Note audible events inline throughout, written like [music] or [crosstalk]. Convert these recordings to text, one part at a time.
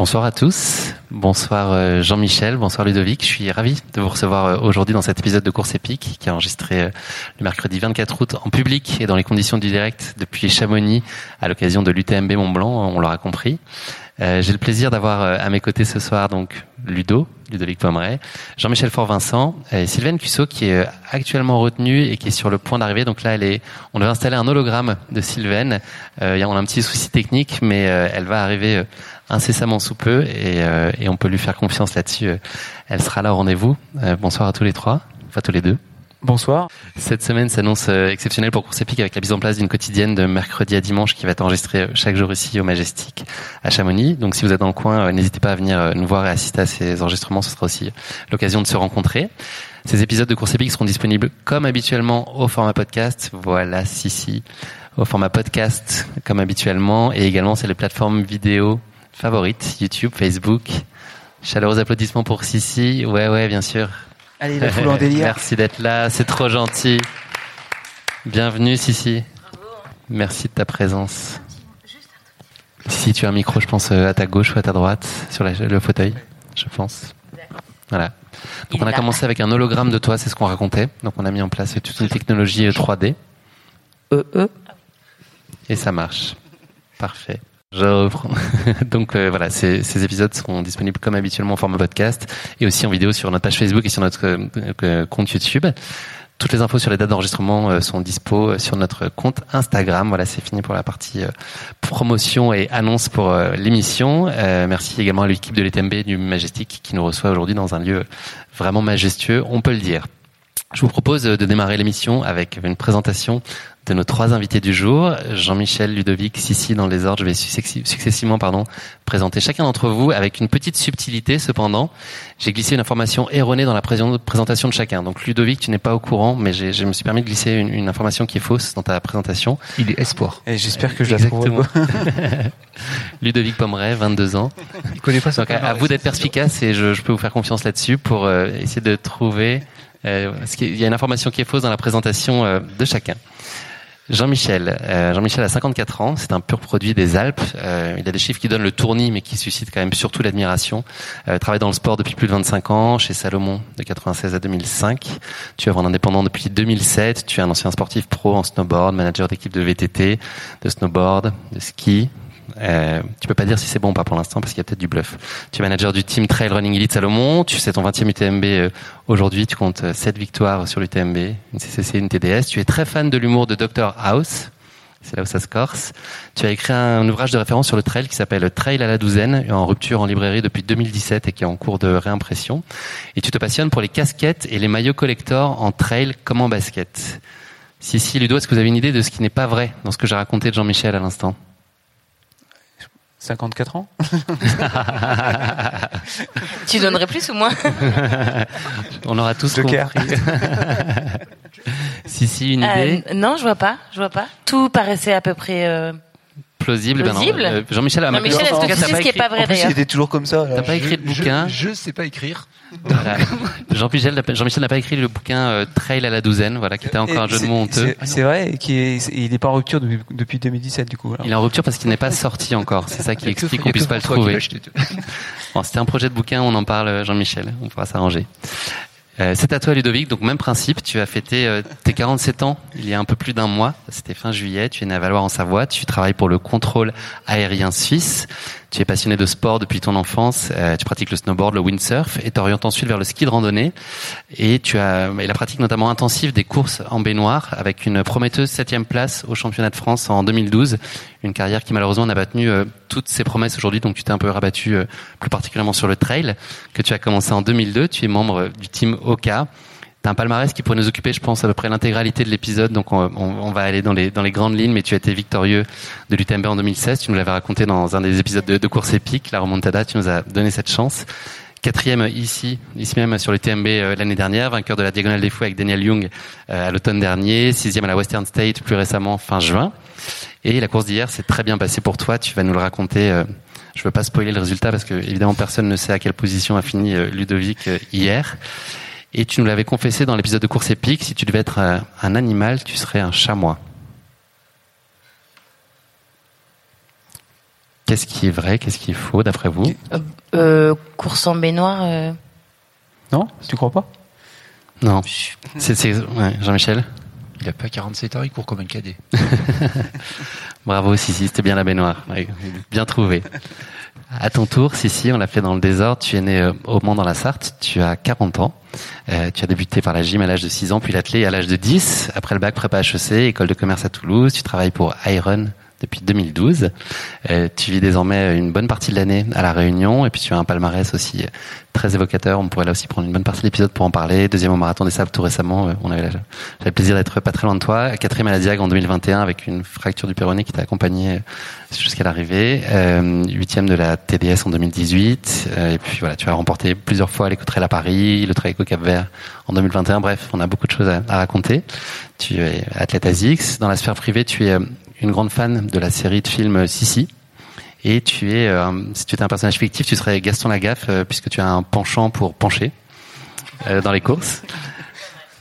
Bonsoir à tous. Bonsoir euh, Jean-Michel, bonsoir Ludovic. Je suis ravi de vous recevoir euh, aujourd'hui dans cet épisode de Course épique qui est enregistré euh, le mercredi 24 août en public et dans les conditions du direct depuis Chamonix à l'occasion de l'UTMB Mont Blanc, on l'aura compris. J'ai le plaisir d'avoir à mes côtés ce soir donc Ludo, Ludovic Pomeray, Jean-Michel Fort-Vincent et Sylvaine Cusso qui est actuellement retenue et qui est sur le point d'arriver. Donc là, elle est, on devait installer un hologramme de Sylvaine. On a un petit souci technique, mais elle va arriver incessamment sous peu et, euh, et, on peut lui faire confiance là-dessus. Euh, elle sera là au rendez-vous. Euh, bonsoir à tous les trois, enfin tous les deux. Bonsoir. Cette semaine s'annonce exceptionnelle pour Course Épique avec la mise en place d'une quotidienne de mercredi à dimanche qui va être enregistrée chaque jour ici au Majestic à Chamonix. Donc si vous êtes dans le coin, n'hésitez pas à venir nous voir et assister à ces enregistrements. Ce sera aussi l'occasion de se rencontrer. Ces épisodes de Course Épique seront disponibles comme habituellement au format podcast. Voilà, si, si. Au format podcast comme habituellement et également c'est les plateformes vidéo favorites, YouTube, Facebook. Chaleureux applaudissements pour Sissi. Ouais, ouais, bien sûr. Allez, la foule en [laughs] délire. Merci d'être là, c'est trop gentil. Bienvenue, Sissi. Merci de ta présence. Si tu as un micro, je pense euh, à ta gauche ou à ta droite, sur le fauteuil, je pense. Voilà. Donc on a commencé avec un hologramme de toi, c'est ce qu'on racontait. Donc on a mis en place toute une technologie 3D. Euh, euh. Et ça marche. Parfait. Je reprends. [laughs] Donc euh, voilà, ces, épisodes seront disponibles comme habituellement en format podcast et aussi en vidéo sur notre page Facebook et sur notre euh, euh, compte YouTube. Toutes les infos sur les dates d'enregistrement sont dispo sur notre compte Instagram. Voilà, c'est fini pour la partie promotion et annonce pour l'émission. merci également à l'équipe de l'ETMB du Majestic qui nous reçoit aujourd'hui dans un lieu vraiment majestueux, on peut le dire. Je vous propose de démarrer l'émission avec une présentation de nos trois invités du jour, Jean-Michel, Ludovic, Sissi dans les ordres. Je vais successivement pardon, présenter chacun d'entre vous avec une petite subtilité cependant. J'ai glissé une information erronée dans la présentation de chacun. Donc Ludovic, tu n'es pas au courant, mais je me suis permis de glisser une, information qui est fausse dans ta présentation. Il est espoir. Et j'espère que je la trouve. [laughs] Ludovic Pomeray, 22 ans. Il connaît pas ça. Donc à, vous d'être perspicace et je, je, peux vous faire confiance là-dessus pour euh, essayer de trouver. Euh, parce qu'il y a une information qui est fausse dans la présentation euh, de chacun. Jean-Michel. Euh, Jean-Michel a 54 ans, c'est un pur produit des Alpes. Euh, il a des chiffres qui donnent le tournis, mais qui suscitent quand même surtout l'admiration. Euh, travaille dans le sport depuis plus de 25 ans, chez Salomon de 96 à 2005. Tu es en indépendant depuis 2007. Tu es un ancien sportif pro en snowboard, manager d'équipe de VTT, de snowboard, de ski, euh, tu peux pas dire si c'est bon ou pas pour l'instant parce qu'il y a peut-être du bluff. Tu es manager du team Trail Running Elite Salomon. Tu sais ton 20e UTMB euh, aujourd'hui. Tu comptes 7 euh, victoires sur l'UTMB, une CCC, une TDS. Tu es très fan de l'humour de Dr House. C'est là où ça se corse. Tu as écrit un ouvrage de référence sur le trail qui s'appelle Trail à la douzaine, en rupture en librairie depuis 2017 et qui est en cours de réimpression. Et tu te passionnes pour les casquettes et les maillots collector en trail comme en basket. Si, si, Ludo, est-ce que vous avez une idée de ce qui n'est pas vrai dans ce que j'ai raconté de Jean-Michel à l'instant? 54 ans [laughs] Tu donnerais plus ou moins [laughs] On aura tous compris. [laughs] si, si, une idée euh, Non, je vois pas, je vois pas. Tout paraissait à peu près... Euh, plausible. plausible. Ben euh, Jean-Michel a non, Michel, est-ce que tu sais ce qui est pas vrai d'ailleurs Il était toujours comme ça. T'as pas écrit le bouquin Je, sais pas écrire. Jean-Michel Jean n'a pas écrit le bouquin euh, Trail à la douzaine, voilà, qui était encore un jeu de mots honteux. C'est vrai, qui est, il n'est pas en rupture depuis, depuis 2017 du coup. Il est en rupture parce qu'il n'est pas sorti encore. C'est ça qui [laughs] explique qu'on puisse pas le trouver. Bon, c'était un projet de bouquin, on en parle, Jean-Michel. On pourra s'arranger. Euh, c'est à toi Ludovic, donc même principe, tu as fêté euh, tes 47 ans il y a un peu plus d'un mois, c'était fin juillet, tu es né à Valois en Savoie, tu travailles pour le contrôle aérien suisse, tu es passionné de sport depuis ton enfance, euh, tu pratiques le snowboard, le windsurf et t'orientes ensuite vers le ski de randonnée. Et tu as et la pratique notamment intensive des courses en baignoire avec une prometteuse septième place au championnat de France en 2012, une carrière qui malheureusement n'a pas tenu euh, toutes ses promesses aujourd'hui, donc tu t'es un peu rabattu euh, plus particulièrement sur le trail que tu as commencé en 2002, tu es membre du team Oka. T'as un palmarès qui pourrait nous occuper, je pense, à peu près l'intégralité de l'épisode. Donc, on, on, va aller dans les, dans les grandes lignes. Mais tu as été victorieux de l'UTMB en 2016. Tu nous l'avais raconté dans un des épisodes de, de course épique, la remontada. Tu nous as donné cette chance. Quatrième ici, ici même sur l'UTMB euh, l'année dernière, vainqueur de la Diagonale des Fous avec Daniel Young euh, à l'automne dernier, sixième à la Western State plus récemment fin juin. Et la course d'hier s'est très bien passée pour toi. Tu vas nous le raconter. Euh, je veux pas spoiler le résultat parce que évidemment personne ne sait à quelle position a fini Ludovic hier. Et tu nous l'avais confessé dans l'épisode de course épique, si tu devais être un animal, tu serais un chamois. Qu'est-ce qui est vrai Qu'est-ce qui est faux d'après vous? Euh, Course en baignoire. Non Tu crois pas? Non. C'est Jean-Michel? Il n'a pas 47 ans, il court comme un cadet. [laughs] Bravo, Sissi, c'était bien la baignoire. bien trouvé. À ton tour, Sissi, on l'a fait dans le désordre. Tu es né euh, au Mans dans la Sarthe. Tu as 40 ans. Euh, tu as débuté par la gym à l'âge de 6 ans, puis l'athlète à l'âge de 10. Après le bac prépa HEC, école de commerce à Toulouse. Tu travailles pour Iron depuis 2012. Euh, tu vis désormais une bonne partie de l'année à La Réunion et puis tu as un palmarès aussi très évocateur. On pourrait là aussi prendre une bonne partie de l'épisode pour en parler. Deuxième au Marathon des Sables tout récemment. Euh, on avait j'avais le plaisir d'être pas très loin de toi. Quatrième à la Diag en 2021 avec une fracture du péroné qui t'a accompagné euh, jusqu'à l'arrivée. Euh, huitième de la TDS en 2018. et puis voilà, tu as remporté plusieurs fois l'éco-trail à Paris, le trail au Cap Vert en 2021. Bref, on a beaucoup de choses à, à raconter. Tu es athlète ASICS. Dans la sphère privée, tu es une grande fan de la série de films Sissi. Et tu es, euh, si tu étais un personnage fictif, tu serais Gaston Lagaffe, euh, puisque tu as un penchant pour pencher euh, dans les courses.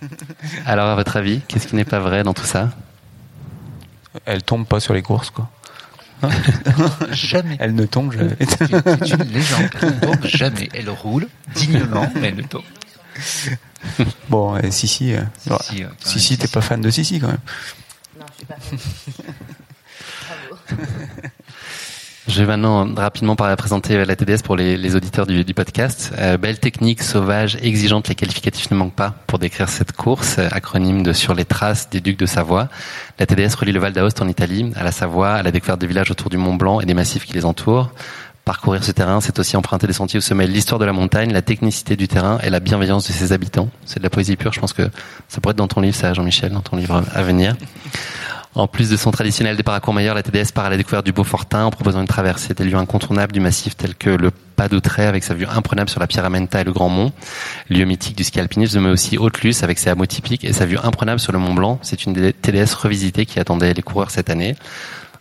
[laughs] Alors, à votre avis, qu'est-ce qui n'est pas vrai dans tout ça? Elle tombe pas sur les courses, quoi. [laughs] jamais. Elle ne tombe jamais. C'est une légende. Elle ne tombe jamais. Elle roule dignement, mais elle ne tombe. Bon, Sissi, Sissi, Sissi t'es pas fan de Sissi quand même. Je vais maintenant rapidement présenter la TDS pour les, auditeurs du, podcast. Euh, belle technique, sauvage, exigeante, les qualificatifs ne manquent pas pour décrire cette course, euh, acronyme de Sur les traces des Ducs de Savoie. La TDS relie le Val d'Aoste en Italie, à la Savoie, à la découverte des villages autour du Mont Blanc et des massifs qui les entourent. Parcourir ce terrain, c'est aussi emprunter des sentiers au sommet l'histoire de la montagne, la technicité du terrain et la bienveillance de ses habitants. C'est de la poésie pure, je pense que ça pourrait être dans ton livre, ça, Jean-Michel, dans ton livre à venir. En plus de son traditionnel départ à Courmayeur, la TDS part à la découverte du Beaufortin en proposant une traversée des lieux incontournables du massif tels que le pas d'Autrey avec sa vue imprenable sur la Pyramenta et le Grand Mont, lieu mythique du ski alpinisme, mais aussi Haute-Luce avec ses hameaux typiques et sa vue imprenable sur le Mont Blanc. C'est une TDS revisitée qui attendait les coureurs cette année.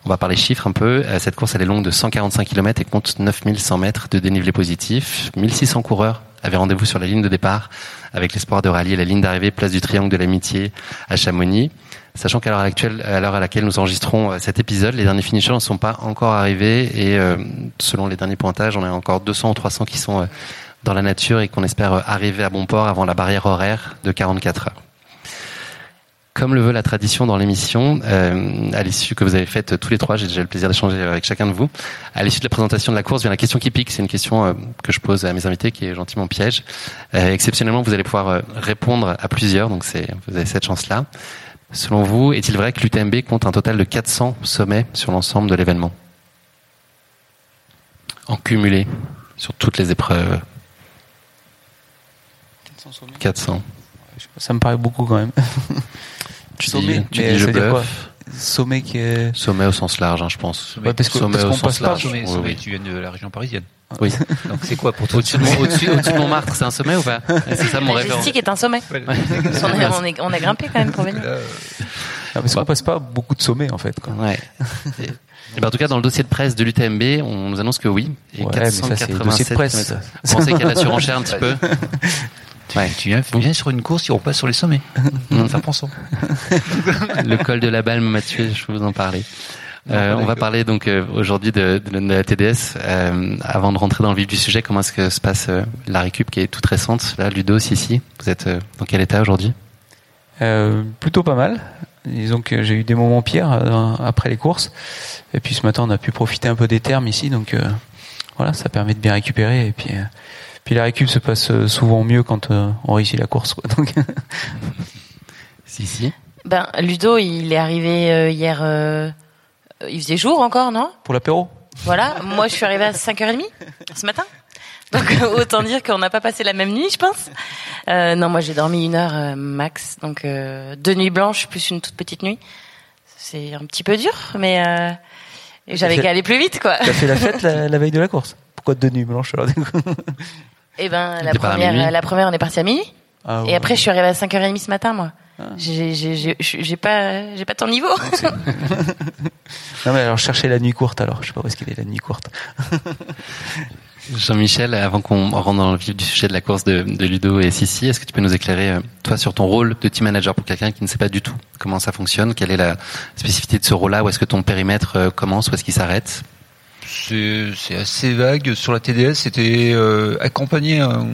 On va parler chiffres un peu. Euh, cette course, elle est longue de 145 km et compte 9100 mètres de dénivelé positif. 1600 coureurs avaient rendez-vous sur la ligne de départ avec l'espoir de rallier la ligne d'arrivée place du Triangle de l'Amitié à Chamonix. Sachant qu'à l'heure actuelle, à l'heure à laquelle nous enregistrons euh, cet épisode, les derniers finishers ne sont pas encore arrivés et euh, selon les derniers pointages, on a encore 200 ou 300 qui sont dans la nature et qu'on espère arriver à bon port avant la barrière horaire de 44 heures. Comme le veut la tradition dans l'émission, à l'issue que vous avez faite tous les trois, j'ai déjà le plaisir d'échanger avec chacun de vous. À l'issue de la présentation de la course vient la question qui pique. C'est une question que je pose à mes invités, qui est gentiment piège. exceptionnellement, vous allez pouvoir répondre à plusieurs, donc c'est vous avez cette chance-là. Selon vous, est-il vrai que l'UTMB compte un total de 400 sommets sur l'ensemble de l'événement? En cumulé, sur toutes les épreuves 400. Ça me paraît beaucoup quand même. [laughs] tu sommet, dis, tu dis je Sommet qui est... Sommet au sens large, hein, je pense. Sommet, parce que, sommet au sens large. Sommet, sommet, tu viens de la région parisienne. Oui. [laughs] Donc c'est quoi pour toi Au-dessus de, Montmartre, c'est un sommet ou pas [laughs] C'est ça mon référent. qui est un sommet. on, est, on, a grimpé quand même pour venir. Non, parce qu'on passe pas beaucoup de sommets en fait. Quoi. Ouais. Et ben, en tout cas, dans le dossier de presse de l'UTMB, on nous annonce que oui. Et ouais, 487 mais ça, dossier de presse. Vous pensez qu'il y a la surenchère un petit peu Ouais. Tu viens, viens sur une course, on passe sur les sommets. ça prend son. Le col de la balle m'a tué, je peux vous en parler. Euh, on va parler donc euh, aujourd'hui de, de, la TDS. Euh, avant de rentrer dans le vif du sujet, comment est-ce que se passe euh, la récup qui est toute récente? Là, Ludo, ici, vous êtes euh, dans quel état aujourd'hui? Plutôt pas mal. Disons que j'ai eu des moments pires après les courses. Et puis ce matin, on a pu profiter un peu des termes ici, donc voilà, ça permet de bien récupérer. Et puis, puis la récup se passe souvent mieux quand on réussit la course. Quoi, donc [laughs] si si. Ben Ludo, il est arrivé hier euh, il faisait jour encore, non? Pour l'apéro? Voilà, moi je suis arrivée à 5h30 ce matin. Donc autant dire qu'on n'a pas passé la même nuit, je pense. Euh, non, moi j'ai dormi une heure euh, max, donc euh, deux nuits blanches plus une toute petite nuit. C'est un petit peu dur, mais euh, j'avais qu'à aller plus vite, quoi. T'as fait la fête la, [laughs] veille de la course? Pourquoi deux nuits blanches alors Eh ben la première, la première on est parti à minuit. Ah, Et après je suis arrivée à 5h30 ce matin, moi. Ah. J'ai pas, j'ai pas ton niveau. [laughs] non mais alors cherchez la nuit courte alors. Je sais pas où est-ce qu'il est la nuit courte. [laughs] Jean-Michel, avant qu'on rentre dans le vif du sujet de la course de, de Ludo et Sissi, est-ce que tu peux nous éclairer, euh, toi, sur ton rôle de team manager pour quelqu'un qui ne sait pas du tout comment ça fonctionne? Quelle est la spécificité de ce rôle-là? Où est-ce que ton périmètre euh, commence? Où est-ce qu'il s'arrête? C'est assez vague. Sur la TDS, c'était euh, accompagner un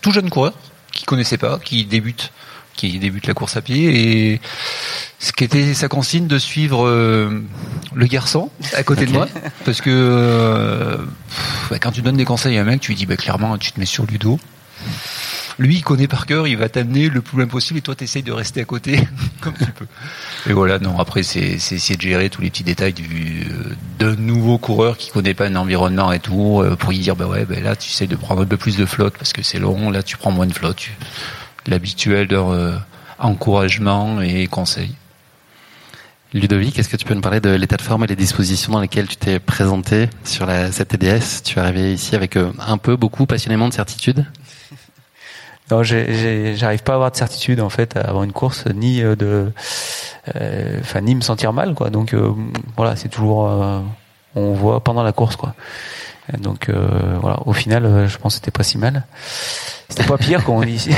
tout jeune coureur qui connaissait pas, qui débute, qui débute la course à pied. Et ce qui était sa consigne de suivre euh, le garçon à côté de moi. Parce que euh, bah, quand tu donnes des conseils à un mec, tu lui dis bah, clairement tu te mets sur le dos lui, il connaît par cœur, il va t'amener le plus loin possible et toi, tu essayes de rester à côté [laughs] comme tu peux. Et voilà, non, après, c'est essayer de gérer tous les petits détails euh, d'un nouveau coureur qui connaît pas un environnement et tout, euh, pour lui dire, bah ouais, bah là, tu essayes de prendre un peu plus de flotte parce que c'est long, là, tu prends moins de flotte. L'habituel euh, encouragement et conseil. Ludovic, est-ce que tu peux nous parler de l'état de forme et les dispositions dans lesquelles tu t'es présenté sur la, cette TDS Tu es arrivé ici avec un peu, beaucoup, passionnément de certitude? Non, j'arrive pas à avoir de certitude en fait avoir une course ni euh, de, euh, enfin ni me sentir mal quoi. Donc euh, voilà, c'est toujours, on voit pendant la course quoi. Donc voilà, au final, je pense que c'était pas si mal. C'était pas pire comme on dit ici.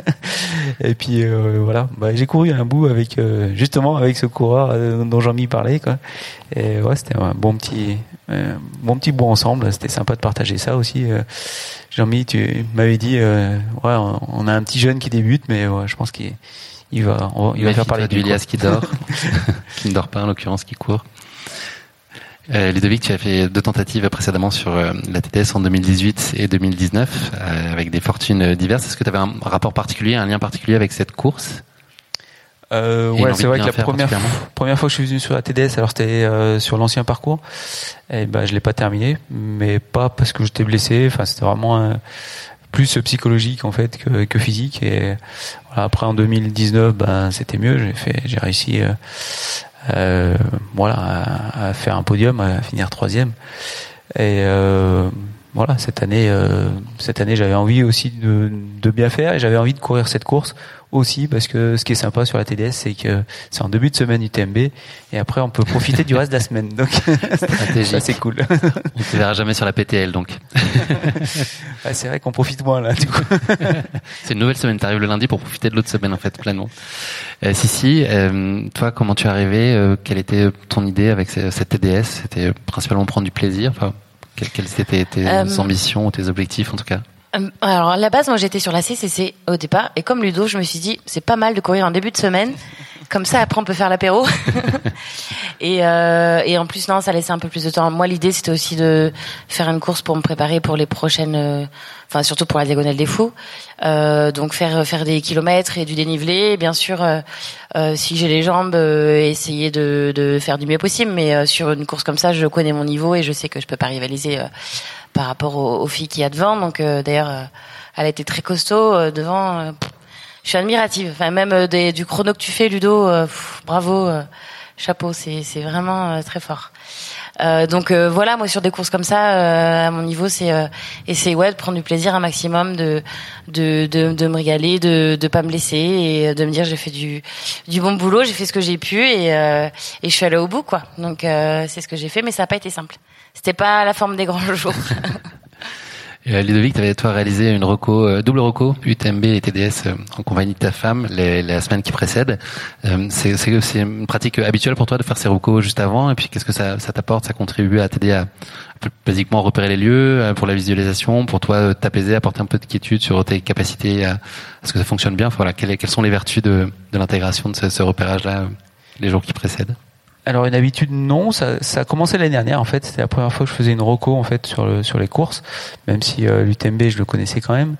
[laughs] et puis voilà, bah, j'ai couru un bout avec justement avec ce coureur dont Jean-Mi parlait quoi. Et ouais, c'était un bon petit bon petit bout ensemble. C'était sympa de partager ça aussi. Jean-Mi, tu m'avais dit, euh, ouais, on a un petit jeune qui débute, mais ouais, je pense qu'il il va, il va faire parler du Elias qui dort, [laughs] qui ne dort pas en l'occurrence, qui court. Euh, Ludovic, tu as fait deux tentatives précédemment sur euh, la TTS en 2018 et 2019 euh, avec des fortunes diverses. Est-ce que tu avais un rapport particulier, un lien particulier avec cette course? Euh, ouais, c'est vrai que la première, première fois que je suis venu sur la TDS, alors c'était euh, sur l'ancien parcours, et ben je l'ai pas terminé, mais pas parce que j'étais blessé. Enfin, c'était vraiment plus psychologique en fait que, que physique. Et voilà, après en 2019, ben c'était mieux. J'ai fait, j'ai réussi, euh, euh, voilà, à, à, faire un podium, à finir troisième. Et euh, voilà, cette année, cette année, j'avais envie aussi de, de bien faire et j'avais envie de courir cette course aussi parce que ce qui est sympa sur la TDS c'est que c'est en début de semaine UTMB et après on peut profiter du reste de la semaine. Donc [laughs] ça c'est cool. On ne verra jamais sur la PTL donc. [laughs] C'est vrai qu'on profite moins là du coup. [laughs] C'est une nouvelle semaine. T'arrives le lundi pour profiter de l'autre semaine en fait pleinement. Euh, si si euh, toi comment tu es arrivé euh, quelle était ton idée avec cette TDS c'était principalement prendre du plaisir enfin quelles étaient tes euh, ambitions ou tes objectifs en tout cas euh, alors à la base, moi j'étais sur la CCC au départ, et comme Ludo, je me suis dit c'est pas mal de courir en début de semaine, comme ça après on peut faire l'apéro. [laughs] et, euh, et en plus non, ça laissait un peu plus de temps. Moi l'idée c'était aussi de faire une course pour me préparer pour les prochaines, euh, enfin surtout pour la diagonale des fous. Euh, donc faire faire des kilomètres et du dénivelé, bien sûr. Euh, euh si j'ai les jambes, essayer de, de faire du mieux possible. Mais sur une course comme ça, je connais mon niveau et je sais que je peux pas rivaliser par rapport aux, filles qu'il y a devant. Donc euh, d'ailleurs, elle a été très costaud euh, devant. Je suis admirative. Enfin même des, du chrono que tu fais, Ludo, bravo, chapeau, c'est c'est vraiment très fort. Euh, donc voilà, moi sur des courses comme ça, à mon niveau, c'est essayer ouais de prendre du plaisir un maximum, de de de, de me régaler, de de pas me blesser et de me dire j'ai fait du du bon boulot, j'ai fait ce que j'ai pu et et je suis allée au bout quoi. Donc c'est ce que j'ai fait, mais ça n'a pas été simple c'était pas la forme des grands [laughs] jours. Euh, Ludovic, tu avais toi réalisé une euh, double reco, UTMB et TDS euh, en compagnie de ta femme les, la semaine qui précède. c'est, c'est, une pratique habituelle pour toi de faire ces recos juste avant et puis qu'est-ce que ça, ça t'apporte Ça contribue à t'aider à basiquement repérer les lieux pour la visualisation, pour toi t'apaiser, apporter un peu de quiétude sur tes capacités à, ce que ça fonctionne bien. Voilà, quelles, quelles sont les vertus de, de l'intégration de ce, ce repérage-là les jours qui précèdent? Alors une habitude non, ça, ça a commencé l'année dernière en fait. C'était la première fois que je faisais une roco en fait sur le sur les courses, même si euh, l'UTMB je le connaissais quand même.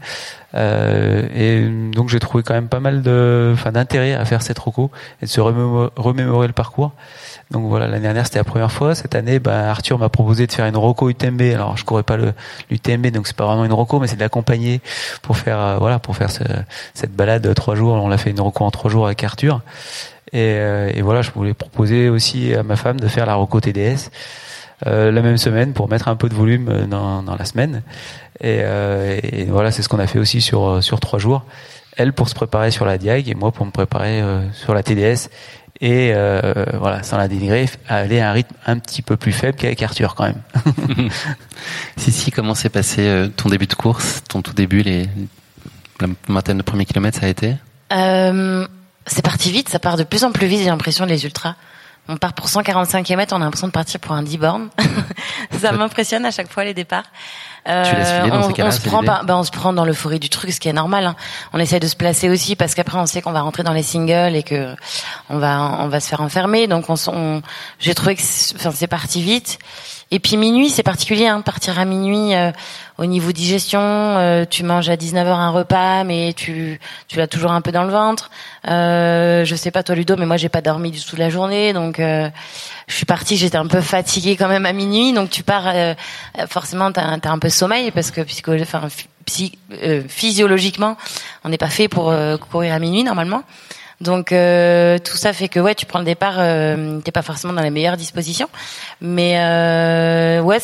Euh, et donc j'ai trouvé quand même pas mal de, enfin d'intérêt à faire cette roco et de se remémorer, le parcours. Donc voilà, l'année dernière c'était la première fois. Cette année, ben, Arthur m'a proposé de faire une roco UTMB. Alors je courais pas le l'UTMB, donc c'est pas vraiment une roco, mais c'est de l'accompagner pour faire euh, voilà pour faire ce, cette balade trois jours. On l'a fait une roco en trois jours avec Arthur. Et, euh, et, voilà, je voulais proposer aussi à ma femme de faire la Roco TDS euh, la même semaine pour mettre un peu de volume dans, dans la semaine. Et, euh, et voilà, c'est ce qu'on a fait aussi sur sur trois jours. Elle pour se préparer sur la Diag et moi pour me préparer euh, sur la TDS. Et euh, voilà, sans la dénigrer, aller à un rythme un petit peu plus faible qu'avec Arthur quand même. [laughs] [laughs] si si, comment s'est passé ton début de course, ton tout début, les la vingtaine de premiers kilomètres, ça a été? Euh, c'est parti vite, ça part de plus en plus vite, j'ai l'impression, les ultras. On part pour 145 km, on a l'impression de partir pour un 10 bornes. [laughs] ça m'impressionne à chaque fois les départs. Euh, on, se prend, bah, on se prend dans l'euphorie du truc, ce qui est normal. Hein. On essaie de se placer aussi parce qu'après on sait qu'on va rentrer dans les singles et que on va on va se faire enfermer. Donc on, j'ai trouvé que enfin c'est parti vite. Et puis minuit, c'est particulier, hein, partir à minuit euh, au niveau digestion, euh, tu manges à 19h un repas, mais tu tu l'as toujours un peu dans le ventre. Euh, je sais pas toi Ludo, mais moi j'ai pas dormi du tout la journée, donc euh, je suis partie, j'étais un peu fatiguée quand même à minuit, donc tu pars forcément t'as as un peu sommeil parce que enfin physiologiquement, on n'est pas fait pour courir à minuit normalement. Donc euh, tout ça fait que ouais, tu prends le départ, euh, t'es pas forcément dans les meilleures dispositions, mais euh, ouais,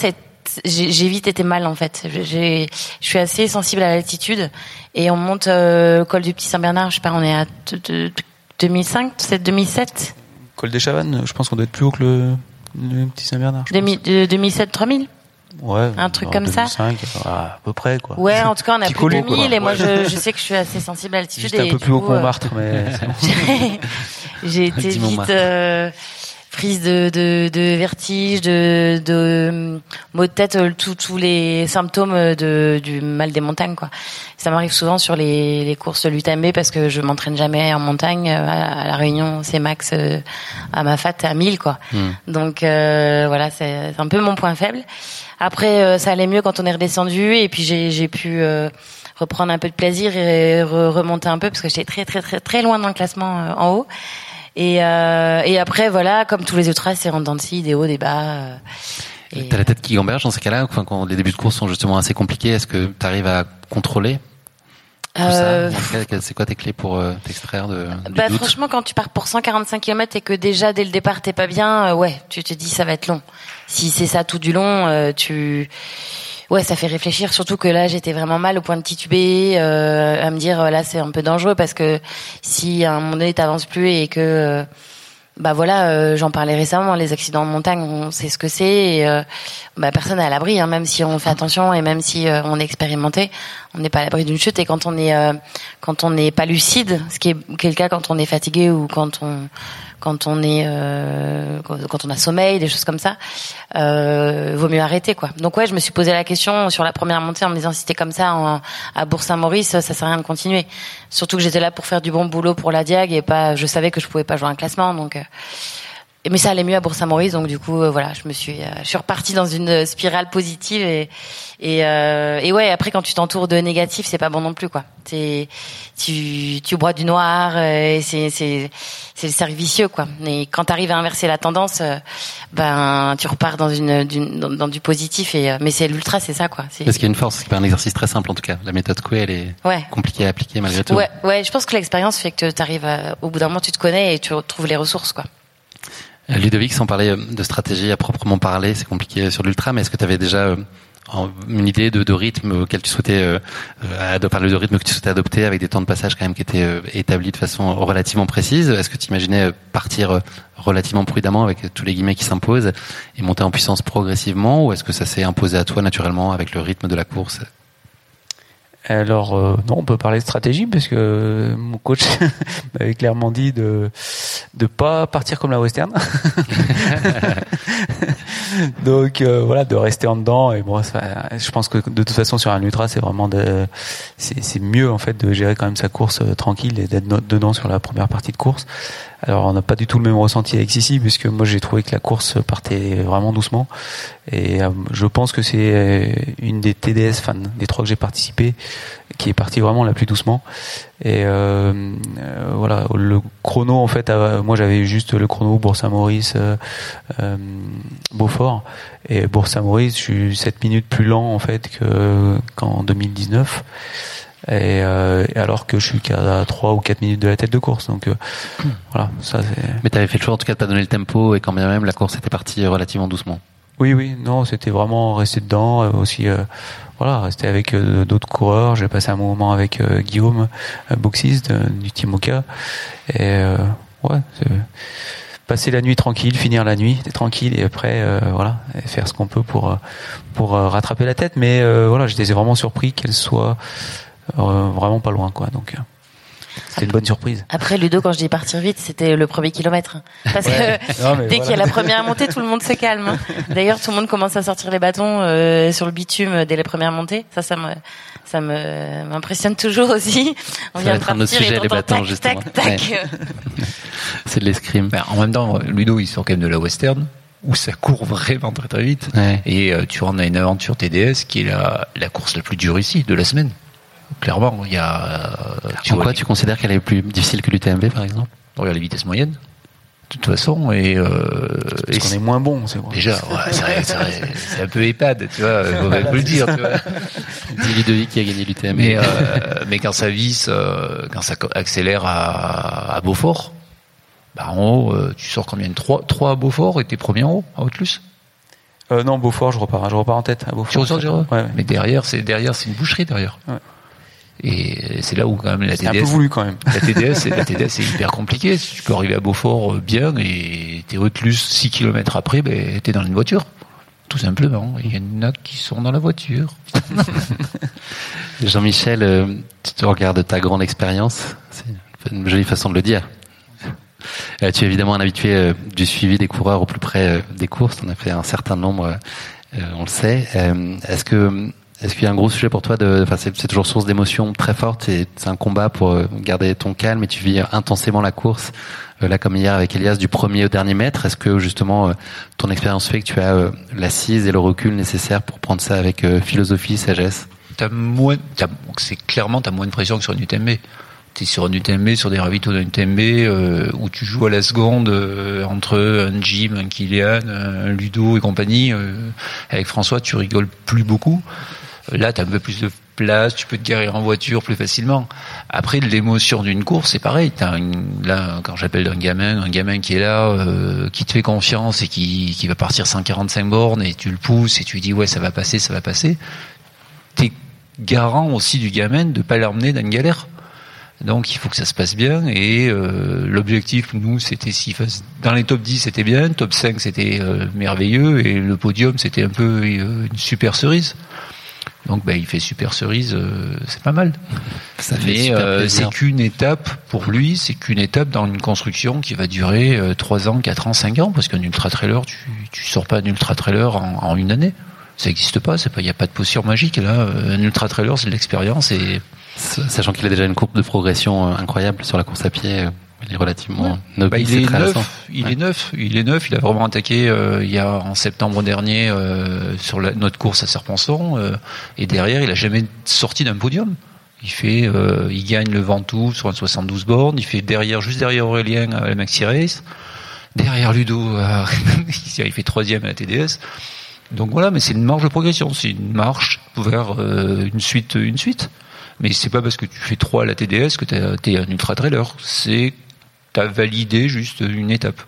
j'ai vite été mal en fait. Je suis assez sensible à l'altitude et on monte euh, le col du Petit Saint-Bernard. Je sais pas, on est à 2005, 2007. Col des Chavannes, je pense qu'on doit être plus haut que le, Petit Saint-Bernard. 2007, 3000. Ouais, un truc comme 2005, ça. À peu près, quoi. Ouais, en tout cas, on a plus de 2000 et moi, je, je, sais que je suis assez sensible à l'altitude. Juste un peu plus haut que Montmartre, mais [laughs] [laughs] J'ai été vite euh, prise de, de, de, vertige, de, de maux de tête, euh, tous les symptômes de, du mal des montagnes, quoi. Ça m'arrive souvent sur les, les courses de l'UTMB parce que je m'entraîne jamais en montagne. À, la Réunion, c'est max euh, à ma fat à 1000, quoi. Hmm. Donc voilà, c'est un peu mon point faible. Après, euh, ça allait mieux quand on est redescendu et puis j'ai pu euh, reprendre un peu de plaisir et remonter un peu parce que j'étais très très très très loin dans le classement euh, en haut. Et, et après, voilà, comme tous les autres, c'est en dents de des hauts, des bas. T'as la tête qui gamberge dans ces cas-là, quand les débuts de course sont justement assez compliqués, est-ce que tu arrives à contrôler euh, c'est quoi tes clés pour euh, t'extraire de bah, Franchement, quand tu pars pour 145 km et que déjà dès le départ t'es pas bien, euh, ouais, tu te dis ça va être long. Si c'est ça tout du long, tu ouais, ça fait réfléchir. Surtout que là, j'étais vraiment mal au point de tituber, à me dire là c'est un peu dangereux parce que si à un moment donné t'avances plus et que bah voilà, euh, j'en parlais récemment, les accidents de montagne, on sait ce que c'est. Euh, bah personne n'est à l'abri, hein, même si on fait attention et même si euh, on est expérimenté, on n'est pas à l'abri d'une chute. Et quand on est quand on n'est pas lucide, ce qui est, le cas quand on est fatigué ou quand on quand on est euh, quand on a sommeil, des choses comme ça, euh, vaut mieux arrêter quoi. Donc ouais, je me suis posé la question sur la première montée en me disant si c'était comme ça à Bourg-Saint-Maurice, ça sert à rien de continuer. Surtout que j'étais là pour faire du bon boulot pour la Diag et pas, je savais que je pouvais pas jouer un classement donc. Euh, mais ça allait mieux à Bourg-Saint-Maurice, donc du coup, euh, voilà, je me suis, euh, je suis repartie dans une spirale positive et et, euh, et ouais, après quand tu t'entoures de négatifs, c'est pas bon non plus quoi. C'est tu tu bois du noir et c'est c'est c'est le cercle vicieux quoi. Mais quand tu arrives à inverser la tendance, ben tu repars dans une, dans, du positif et mais c'est l'ultra, c'est ça quoi. Parce qu'il y a une force, c'est pas un exercice très simple en tout cas. La méthode Coué, elle est ouais. compliquée à appliquer malgré tout. Ouais, ouais, je pense que l'expérience fait que tu arrives au bout d'un moment, tu te connais et tu retrouves les ressources quoi. Euh, Ludovic, sans parler euh, de stratégie à proprement parler, c'est compliqué sur l'ultra, mais est-ce que tu avais déjà euh, une idée de, de, rythme auquel tu souhaitais euh, parler de rythme que tu souhaitais adopter avec des temps de passage quand même qui étaient établis de façon relativement précise? Est-ce que tu imaginais partir relativement prudemment avec tous les guillemets qui s'imposent et monter en puissance progressivement? Ou est-ce que ça s'est imposé à toi naturellement avec le rythme de la course? Alors euh, non, on peut parler de stratégie parce que mon coach [laughs] m'avait clairement dit de de pas partir comme la western. [laughs] [laughs] Donc euh, voilà, de rester en dedans. Et je pense que de toute façon sur un ultra, c'est vraiment c'est mieux en fait de gérer quand même sa course euh, tranquille et d'être dedans sur la première partie de course. Alors on n'a pas du tout le même ressenti avec Sissi puisque moi j'ai trouvé que la course partait vraiment doucement. Et euh, je pense que c'est une des TDS, enfin des trois que j'ai participé, qui est partie vraiment la plus doucement. Et euh, voilà, le chrono en fait, moi j'avais juste le chrono Bourg-Saint-Maurice, Beaufort et Bourg-Saint-Maurice, je suis 7 minutes plus lent en fait que qu'en 2019 et, euh, alors que je suis qu'à 3 ou 4 minutes de la tête de course. Donc euh, [coughs] voilà, ça c'est. Mais tu avais fait le choix en tout cas de pas donner le tempo et quand bien même la course était partie relativement doucement. Oui, oui, non, c'était vraiment rester dedans, euh, aussi, euh, voilà, rester avec d'autres coureurs. J'ai passé un moment avec Guillaume Boxis du Team Oka, et ouais, passer la nuit tranquille, finir la nuit tranquille, et après, voilà, faire ce qu'on peut pour pour rattraper la tête. Mais voilà, j'étais vraiment surpris qu'elle soit euh, vraiment pas loin, quoi. Donc. C'était une bonne surprise. Après, Ludo, quand je dis partir vite, c'était le premier kilomètre. Parce que [laughs] dès qu'il y a la première montée, tout le monde se calme. Hein. D'ailleurs, tout le monde commence à sortir les bâtons euh, sur le bitume dès les premières montées. Ça, ça me, ça me m'impressionne toujours aussi. On vient de partir sujet, les bâtons, tac, justement. Tac, tac. [laughs] C'est de l'escrime. Ben, en même temps, Ludo, il sort quand même de la western où ça court vraiment très très vite. Et euh, tu rentres dans une aventure TDS qui est la, la course la plus dure ici de la semaine. Clairement, il y a. Euh, tu en quoi tu considères qu'elle est plus difficile que l'UTMB par exemple? Regarde les vitesses moyennes. De toute façon, et, euh, Parce qu'on est moins bon, c'est vrai. Déjà, ouais, c'est un peu épade, tu vois, faut voilà, le dire, tu vois. [laughs] Ludovic qui a gagné l'UTMB. Mais, euh, mais quand ça visse, euh, quand ça accélère à, à Beaufort, bah en haut, euh, tu sors combien de 3, 3 à Beaufort et t'es premier en haut, à Haute-Luce euh, non, Beaufort, je repars, je repars en tête à Beaufort. Tu ressors, ouais, ouais. Mais derrière, c'est derrière, c'est une boucherie derrière. Ouais. Et c'est là où quand même la TDS. un peu voulu quand même. La TDS, la [laughs] TDS c'est hyper compliqué. Tu peux arriver à Beaufort euh, bien et t'es Haute-Luce 6 km après, ben t'es dans une voiture. Tout simplement. Il y en a qui sont dans la voiture. [laughs] Jean-Michel, euh, tu te regardes ta grande expérience. C'est une jolie façon de le dire. Euh, tu es évidemment un habitué euh, du suivi des coureurs au plus près euh, des courses. On a fait un certain nombre, on le sait. Est-ce que est-ce qu'il y a un gros sujet pour toi de, enfin c'est, toujours source d'émotions très fortes et c'est un combat pour garder ton calme et tu vis intensément la course. Là, comme hier avec Elias, du premier au dernier mètre, est-ce que justement ton expérience fait que tu as l'assise et le recul nécessaire pour prendre ça avec philosophie, sagesse? T'as moins, c'est clairement t'as moins de pression que sur une UTMB tu sur un UTMB, sur des ravitaux d'un UTMB, euh, où tu joues à la seconde euh, entre un Jim, un Kylian, un Ludo et compagnie. Euh, avec François, tu rigoles plus beaucoup. Là, tu as un peu plus de place, tu peux te garer en voiture plus facilement. Après, l'émotion d'une course, c'est pareil. As là, quand j'appelle un gamin, un gamin qui est là, qui te fait confiance et qui, qui va partir 145 bornes, et tu le pousses et tu lui dis ouais, ça va passer, ça va passer. T'es garant aussi du gamin de pas l'emmener dans une galère. Donc il faut que ça se passe bien et euh, l'objectif nous c'était si dans les top 10 c'était bien, top 5 c'était euh, merveilleux et le podium c'était un peu euh, une super cerise. Donc ben, il fait super cerise, c'est pas mal. Ça Mais c'est qu'une étape pour lui, c'est qu'une étape dans une construction qui va durer 3 ans, 4 ans, 5 ans parce qu'un ultra trailer tu tu sors pas un ultra trailer en, en une année. Ça n'existe pas, il n'y a pas de potion magique là. Un ultra trailer c'est de l'expérience et Sachant qu'il a déjà une courbe de progression euh, incroyable sur la course à pied, euh, il est relativement bah, il, est neuf, il est neuf, il est neuf. Il a vraiment attaqué euh, il y a en septembre dernier sur la, notre course à Serpenson et derrière il a jamais sorti d'un podium. Il fait, il gagne le Ventoux sur un 72 bornes. Il fait derrière, juste derrière Aurélien à la Maxi Race. Derrière Ludo, [laughs] il fait troisième à la TDS. Donc voilà, mais c'est une marge de progression, c'est une marche vers une suite, une suite. Mais c'est pas parce que tu fais 3 à la TDS que tu es un ultra trailer. C'est tu as validé juste une étape.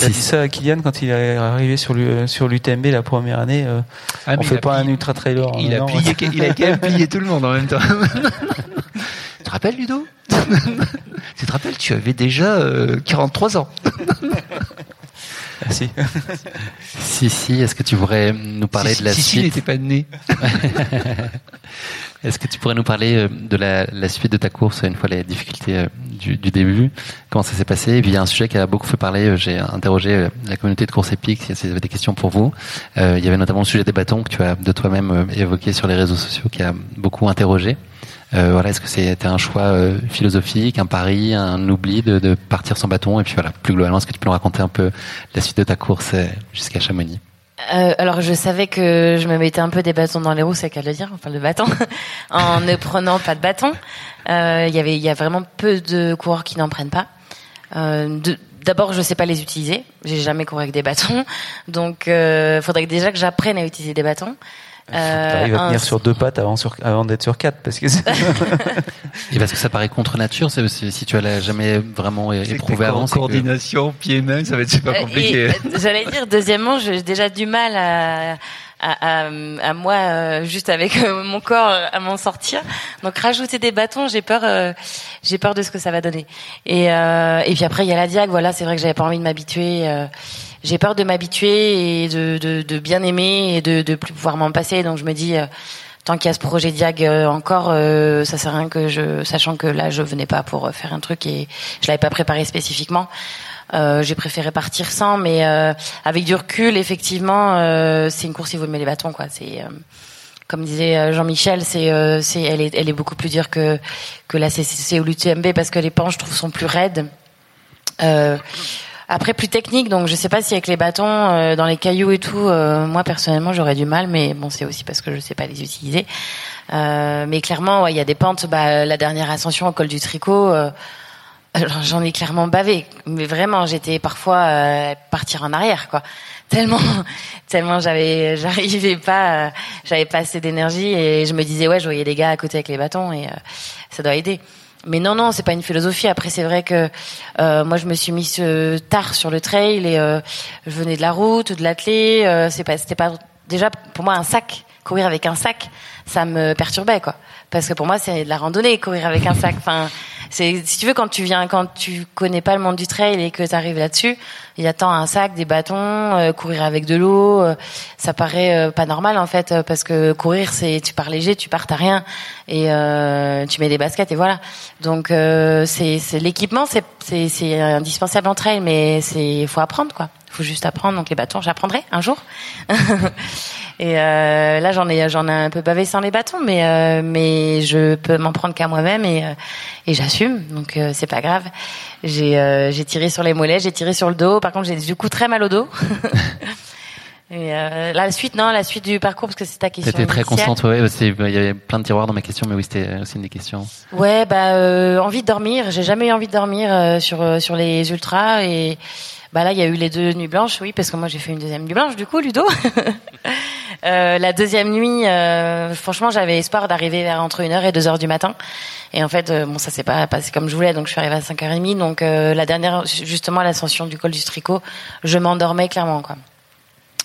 Il a dit ça à Kylian quand il est arrivé sur l'UTMB la première année. Euh, ah, on fait pas un ultra trailer. Il, a plié, [laughs] il a quand même plié tout le monde en même temps. [laughs] tu te rappelles Ludo? Tu te rappelles, tu avais déjà 43 euh, ans. [laughs] Ah, si. si, si. Est-ce que tu pourrais nous parler de la si, suite? Si, n'était pas né. Est-ce que tu pourrais nous parler euh, de la, la, suite de ta course une fois les difficultés euh, du, du début? Comment ça s'est passé? Et puis il y a un sujet qui a beaucoup fait parler. Euh, j'ai interrogé la communauté de course épique si y avait des questions pour vous. Euh, il y avait notamment le sujet des bâtons que tu as de toi-même évoqué sur les réseaux sociaux qui a beaucoup interrogé. Euh, voilà, est-ce que c'était un choix philosophique, un pari, un oubli de, de, partir sans bâton? Et puis voilà, plus globalement, est-ce que tu peux nous raconter un peu la suite de ta course jusqu'à Chamonix? Euh, alors je savais que je me mettais un peu des bâtons dans les roues, c'est qu'à le dire, on parle de bâtons, [laughs] en ne prenant pas de bâton. Euh, il y avait, il y a vraiment peu de coureurs qui n'en prennent pas. Euh, D'abord, je sais pas les utiliser. J'ai jamais couru avec des bâtons, donc euh, faudrait déjà que j'apprenne à utiliser des bâtons. Euh, tu à tenir sur deux pattes avant, avant d'être sur quatre, parce que [laughs] et parce que ça paraît contre nature. Si tu l'as jamais vraiment éprouvé avant, coordination, pied main, ça va être super euh, compliqué. J'allais dire, deuxièmement, j'ai déjà du mal à à, à, moi euh, juste avec euh, mon corps à m'en sortir. Donc rajouter des bâtons, j'ai peur, j'ai peur de ce que ça va donner. Et, et puis après il y a la diag. Voilà, c'est vrai que j'avais pas envie de m'habituer j'ai peur de m'habituer et de, de, de, bien aimer et de, de plus pouvoir m'en passer. Donc je me dis, euh, tant qu'il y a ce projet Diag encore, ça sert à rien que je, sachant que là je venais pas pour faire un truc et je l'avais pas préparé spécifiquement. j'ai préféré partir sans, mais avec du recul, effectivement, c'est une course il vaut mieux les bâtons, quoi. C'est comme disait Jean-Michel, c'est, c'est, elle est, elle est beaucoup plus dure que que la CCC ou l'UTMB parce que les pans, je trouve, sont plus raides. Euh, après plus technique, donc je sais pas si avec les bâtons euh, dans les cailloux et tout, euh, moi personnellement j'aurais du mal, mais bon c'est aussi parce que je sais pas les utiliser. Euh, mais clairement, il y a des pentes. Bah, la dernière ascension au col du tricot, j'en ai clairement bavé. Mais vraiment, j'étais parfois partir en arrière, quoi. Tellement, [laughs] tellement j'avais, j'arrivais pas, j'avais pas assez d'énergie et je me disais ouais, je voyais les gars à côté avec les bâtons et ça doit aider. Mais non, non, c'est pas une philosophie. Après, c'est vrai que euh, moi, je me suis mise euh, tard sur le trail et euh, je venais de la route, de l'athlé. Euh, c'est pas, c'était pas déjà pour moi un sac. Courir avec un sac, ça me perturbait quoi. Parce que pour moi, c'est de la randonnée, courir avec un sac. Enfin, c'est si tu veux quand tu viens, quand tu connais pas le monde du trail et que tu arrives là-dessus, il y a tant un sac, des bâtons, euh, courir avec de l'eau, euh, ça paraît euh, pas normal en fait parce que courir c'est tu pars léger, tu pars t'as rien et tu mets des baskets et voilà. Donc c'est l'équipement c'est c'est indispensable en trail mais c'est faut apprendre quoi. Faut juste apprendre donc les bâtons j'apprendrai un jour. [laughs] Et euh, là, j'en ai, j'en ai un peu bavé sans les bâtons, mais euh, mais je peux m'en prendre qu'à moi-même et euh, et j'assume. Donc euh, c'est pas grave. J'ai euh, j'ai tiré sur les mollets, j'ai tiré sur le dos. Par contre, j'ai du coup très mal au dos. [laughs] et la suite, non, la suite du parcours parce que c'est ta question. C'était très concentré. Ouais, il y avait plein de tiroirs dans ma question, mais oui, c'était aussi une des questions. Ouais, bah envie de dormir. J'ai jamais eu envie de dormir sur sur les ultras et bah là, il y a eu les deux nuits blanches, oui, parce que moi j'ai fait une deuxième nuit blanche du coup, Ludo. [laughs] Euh, la deuxième nuit, euh, franchement, j'avais espoir d'arriver vers entre 1h et 2h du matin. Et en fait, euh, bon, ça s'est pas passé comme je voulais, donc je suis arrivée à 5h30. Donc la dernière, justement, l'ascension du col du Tricot, je m'endormais clairement, quoi.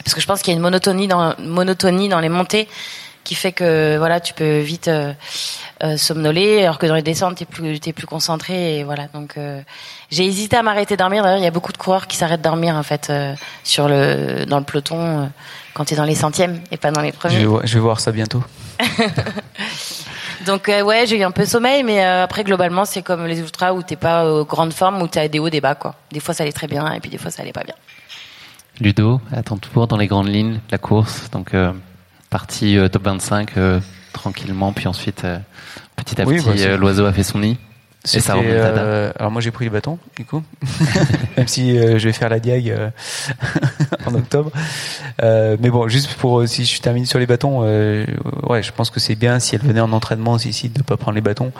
Parce que je pense qu'il y a une monotonie dans monotonie dans les montées qui fait que voilà, tu peux vite somnoler, alors que dans les descentes, t'es plus t'es plus concentré. Et voilà, donc j'ai hésité à m'arrêter dormir. D'ailleurs, il y a beaucoup de coureurs qui s'arrêtent dormir en fait sur le dans le peloton quand tu es dans les centièmes et pas dans les premiers. Je vais, voir ça bientôt. [laughs] Donc euh, ouais, j'ai eu un peu sommeil, mais euh, après globalement c'est comme les ultras où t'es pas aux grande forme, où t'as des hauts, des bas quoi. Des fois ça allait très bien et puis des fois ça allait pas bien. Ludo, à ton tour dans les grandes lignes, la course, donc euh, partie top 25 tranquillement, puis ensuite petit à petit bah, l'oiseau a fait son nid. Et ça euh, alors moi j'ai pris le bâton du coup, [laughs] même si euh, je vais faire la diag euh, [laughs] en octobre. Euh, mais bon, juste pour si je termine sur les bâtons, ouais, je pense que c'est bien si elle venait en entraînement ici de pas prendre les bâtons.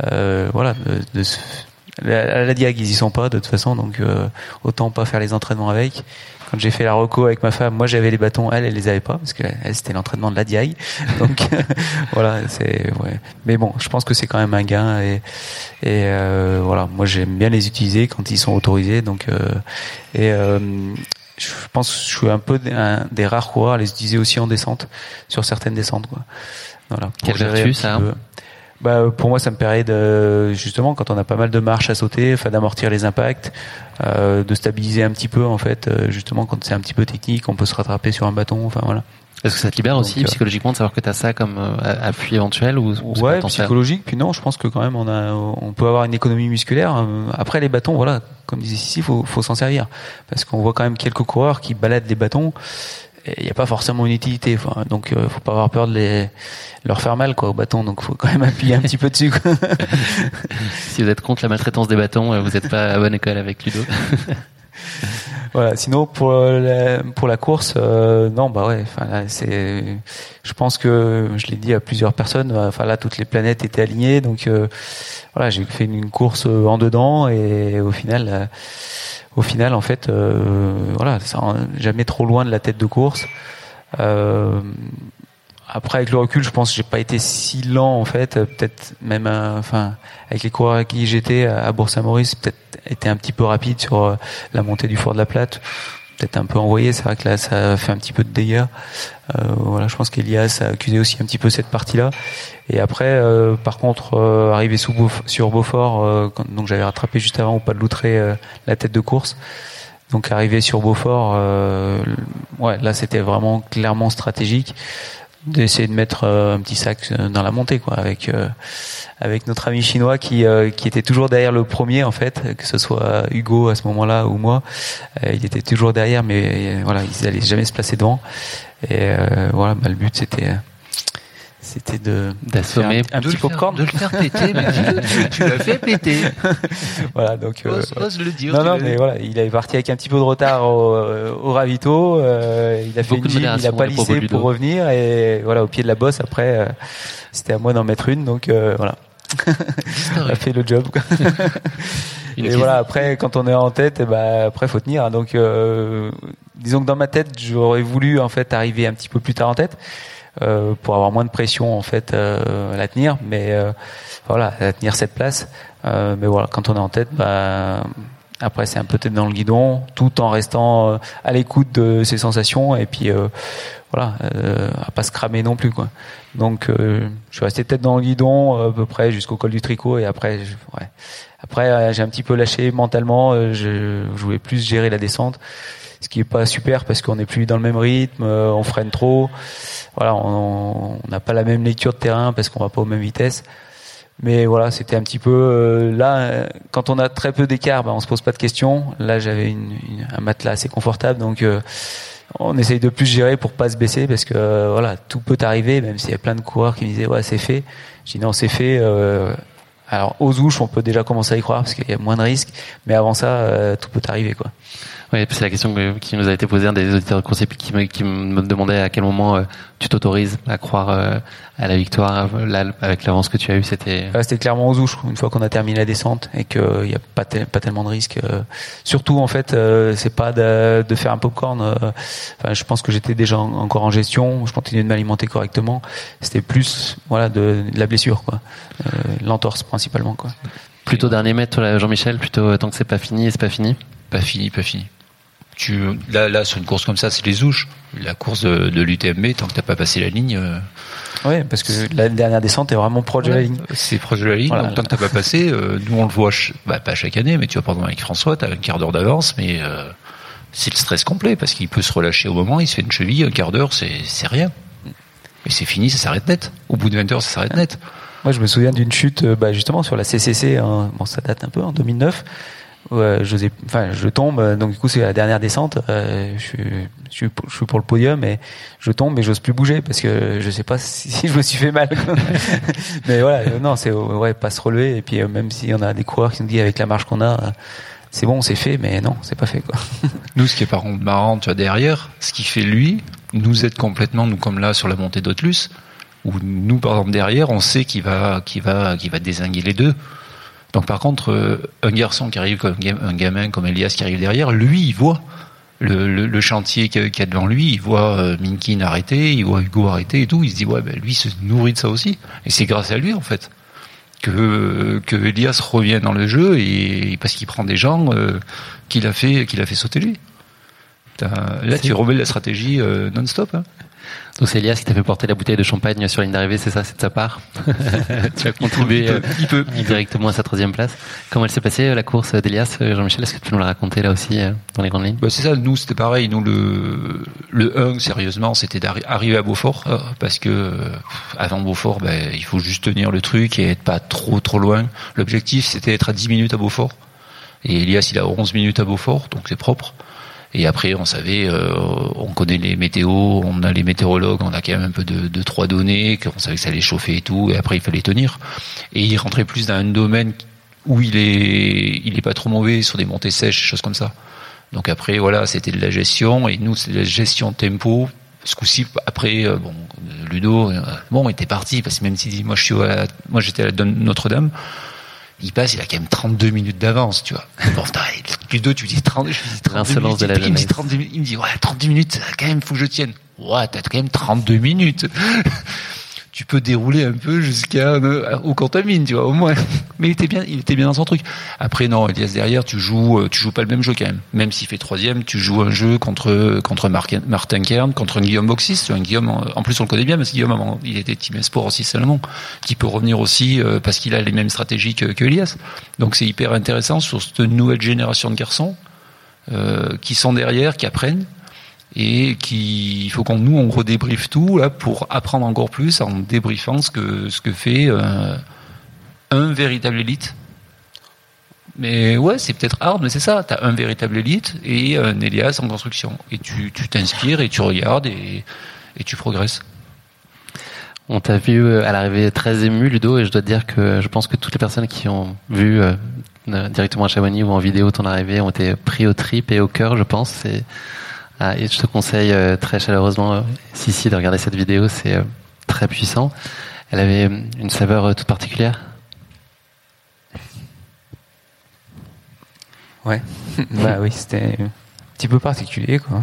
voilà, de, de la, la, diag ils y sont pas de toute façon, donc autant pas faire les entraînements avec quand j'ai fait la reco avec ma femme, moi j'avais les bâtons, elle elle les avait pas parce que elle c'était l'entraînement de la DIY. Donc [laughs] voilà, c'est ouais. Mais bon, je pense que c'est quand même un gain et et euh, voilà, moi j'aime bien les utiliser quand ils sont autorisés. Donc euh, et euh, je pense que je suis un peu des rares coureurs à les utiliser aussi en descente sur certaines descentes quoi. Voilà. Quelle vertu ça bah, pour moi, ça me permet de justement quand on a pas mal de marches à sauter, enfin d'amortir les impacts, euh, de stabiliser un petit peu en fait. Euh, justement, quand c'est un petit peu technique, on peut se rattraper sur un bâton. Enfin voilà. Est-ce que ça te libère aussi euh, psychologiquement de savoir que tu as ça comme euh, appui éventuel ou, Ouais, psychologique. Puis non, je pense que quand même on a, on peut avoir une économie musculaire. Après les bâtons, voilà, comme disait ici, faut, faut s'en servir parce qu'on voit quand même quelques coureurs qui baladent les bâtons il n'y a pas forcément une utilité. donc, euh, faut pas avoir peur de les leur faire mal quoi au bâton. Donc, faut quand même appuyer un petit peu dessus. [laughs] si vous êtes contre la maltraitance des bâtons, euh, vous n'êtes pas à bonne école avec Ludo. [laughs] voilà. Sinon, pour la, pour la course, euh, non, bah ouais. Enfin, c'est. Je pense que je l'ai dit à plusieurs personnes. Enfin là, toutes les planètes étaient alignées. Donc, euh, voilà, j'ai fait une course en dedans et au final au final, en fait, euh, voilà, jamais trop loin de la tête de course. Après, avec le recul, je pense que j'ai pas été si lent en fait. Peut-être même, euh, enfin, avec les coureurs avec qui j'étais à Bourg-Saint-Maurice, peut-être été un petit peu rapide sur euh, la montée du Fort de la Plate peut-être un peu envoyé. C'est vrai que là, ça fait un petit peu de dégâts. Euh, voilà, je pense qu'Elias a accusé aussi un petit peu cette partie-là. Et après, euh, par contre, arrivé sur Beaufort, euh, donc j'avais rattrapé juste avant au pas de Loutré la tête de course. Donc arrivé sur Beaufort, ouais, là c'était vraiment clairement stratégique. D'essayer de mettre un petit sac dans la montée, quoi, avec avec notre ami chinois qui qui était toujours derrière le premier en fait, que ce soit Hugo à ce moment-là ou moi, il était toujours derrière, mais voilà, ils allaient jamais se placer devant. Et voilà, bah, le but c'était c'était de d'assommer un, petit popcorn, de le faire péter. mais tu, l'as [laughs] fait péter. [laughs] voilà, donc euh, ose, le dire. Non, non, mais voilà, il est parti avec un petit peu de retard au, euh, au ravito. Euh, il a fait une gym, il a pas lissé pour revenir et voilà au pied de la bosse. Après, euh, c'était à moi d'en mettre une, donc voilà. on [laughs] a fait le job. Quoi. et voilà, après, quand on est en tête, et eh ben, après, faut tenir. Donc, disons que dans ma tête, j'aurais voulu en fait arriver un petit peu plus tard en tête. Euh, pour avoir moins de pression en fait euh, à la tenir, mais euh, voilà, à tenir cette place. mais voilà, quand on est en tête, bah, après c'est un peu tête dans le guidon, tout en restant à l'écoute de ses sensations et puis voilà, à pas se cramer non plus quoi. Donc je suis resté tête dans le guidon à peu près jusqu'au col du tricot et après, ouais. après j'ai un petit peu lâché mentalement. je, je voulais plus gérer la descente ce qui est pas super parce qu'on n'est plus dans le même rythme, on freine trop voilà, on n'a pas la même lecture de terrain parce qu'on va pas aux mêmes vitesses. Mais voilà, c'était un petit peu euh, là quand on a très peu d'écart, ben, on se pose pas de questions. Là, j'avais un matelas assez confortable, donc euh, on essaye de plus gérer pour pas se baisser parce que euh, voilà, tout peut arriver. Même s'il y a plein de coureurs qui me disaient ouais c'est fait, je dis non c'est fait. alors aux ouches, on peut déjà commencer à y croire parce qu'il y a moins de risques, mais avant ça, tout peut arriver quoi. Oui, c'est la question qui nous a été posée un des auditeurs concept qui me, qui me demandait à quel moment euh, tu t'autorises à croire euh, à la victoire là, avec l'avance que tu as eu. C'était c'était clairement aux ouches une fois qu'on a terminé la descente et qu'il n'y a pas, pas tellement de risques. Euh. surtout en fait, c'est pas de, de, faire un popcorn. Enfin, je pense que j'étais déjà encore en gestion. Je continuais de m'alimenter correctement. C'était plus voilà de, de, la blessure quoi, l'entorse principalement quoi. Plutôt dernier mètre, Jean-Michel. Plutôt tant que c'est pas fini, c'est pas fini? Pas fini, pas fini tu, là, là, sur une course comme ça, c'est les ouches. La course de, l'UTMB, tant que t'as pas passé la ligne. Euh, oui, parce que la dernière descente est vraiment proche de la ligne. C'est proche de la ligne. donc, tant que t'as pas passé, euh, nous on le voit, bah, pas chaque année, mais tu vas prendre avec François, t'as un quart d'heure d'avance, mais euh, c'est le stress complet parce qu'il peut se relâcher au moment, il se fait une cheville, un quart d'heure, c'est c'est rien. Et c'est fini, ça s'arrête net. Au bout de 20 heures, ça s'arrête net. Moi, je me souviens d'une chute, bah, justement sur la CCC. Hein, bon, ça date un peu en 2009 je, enfin, je tombe, donc du coup c'est la dernière descente. Euh, je, suis, je, suis, je, suis, pour le podium et je tombe et j'ose plus bouger parce que je sais pas [laughs] si, je me suis fait mal. [laughs] mais voilà, non, c'est ouais, pas se relever et puis euh, même si on a des coureurs qui nous disent avec la marche qu'on a, euh, c'est bon, c'est fait, mais non, c'est pas fait quoi. [laughs] nous, ce qui est par contre marrant, tu vois derrière, ce qui fait lui, nous aide complètement, nous comme là sur la montée d'Autlus, où nous par exemple derrière, on sait qu'il va, qu'il va, qu'il va désinguer les deux. Donc par contre, euh, un garçon qui arrive comme un gamin comme Elias qui arrive derrière, lui, il voit le, chantier qu'il y a devant lui, il voit euh, Minkin arrêter, il voit Hugo arrêter et tout, il se dit ouais, ben, lui il se nourrit de ça aussi. Et c'est grâce à lui en fait que que Elias revient dans le jeu et parce qu'il prend des gens euh, qu'il a fait qu'il a fait sauter lui. Là, tu remets la stratégie non-stop. Hein. Donc c'est Elias qui t'a fait porter la bouteille de champagne sur la ligne d'arrivée, c'est ça, c'est de sa part. [laughs] tu as contribué il peut, directement à sa troisième place. Comment elle s'est passée euh, la course d'Elias, euh, Jean-Michel? Est-ce que tu peux nous la raconter là aussi euh, dans les grandes lignes? Bah, C'est ça, nous c'était pareil. Nous le le 1, sérieusement, c'était d'arriver à Beaufort parce que avant Beaufort, ben, il faut juste tenir le truc et être pas trop trop loin. L'objectif c'était d'être à 10 minutes à Beaufort. Et Elias il a 11 minutes à Beaufort, donc c'est propre. Et après, on savait, euh, on connaît les météos, on a les météorologues, on a quand même un peu de, de trois données, qu'on savait que ça allait chauffer et tout. Et après, il fallait tenir. Et il rentrait plus dans un domaine où il est, il est pas trop mauvais sur des montées sèches, choses comme ça. Donc après, voilà, c'était de la gestion. Et nous, c'est de la gestion tempo. Ce coup-ci, après, euh, bon, Ludo, euh, bon, était parti parce que même si moi je suis, à moi j'étais à Notre-Dame il passe, il a quand même 32 minutes d'avance, tu vois. [laughs] Bon, Ludo, tu dis 30, je dis 32 minutes. De la il, me dit 32 minutes, il me dit, ouais, 32 minutes, quand même, faut que je tienne. Ouais, t'as quand même 32 minutes [laughs] tu peux dérouler un peu jusqu'à euh, au contamine, tu vois, au moins. [laughs] Mais il était bien, il était bien dans son truc. Après, non, Elias derrière, tu joues, euh, tu joues pas le même jeu quand même. Même s'il fait troisième, tu joues un jeu contre contre Martin Kern, contre un Guillaume Boxis. Un Guillaume, en plus on le connaît bien, parce que Guillaume, il était Team Sport aussi seulement, qui peut revenir aussi euh, parce qu'il a les mêmes stratégies que, que Elias. Donc c'est hyper intéressant sur cette nouvelle génération de garçons qui sont derrière, qui apprennent et qu'il faut qu'on nous on redébriefe tout là pour apprendre encore plus en débriefant ce que ce que fait euh, un véritable élite. Mais ouais, c'est peut-être hard, mais c'est ça. T'as un véritable élite et un Elias en construction. Et tu t'inspires et tu regardes et, et tu progresses. On t'a vu euh, à l'arrivée très ému, Ludo, et je dois te dire que je pense que toutes les personnes qui ont vu euh, directement à Chamonix ou en vidéo ton arrivée ont été pris au trip et au cœur, je pense. Ah, et je te conseille euh, très chaleureusement, si si, de regarder cette vidéo, c'est très puissant. Elle avait une saveur toute particulière? Ouais, [laughs] bah oui, c'était un petit peu particulier, quoi.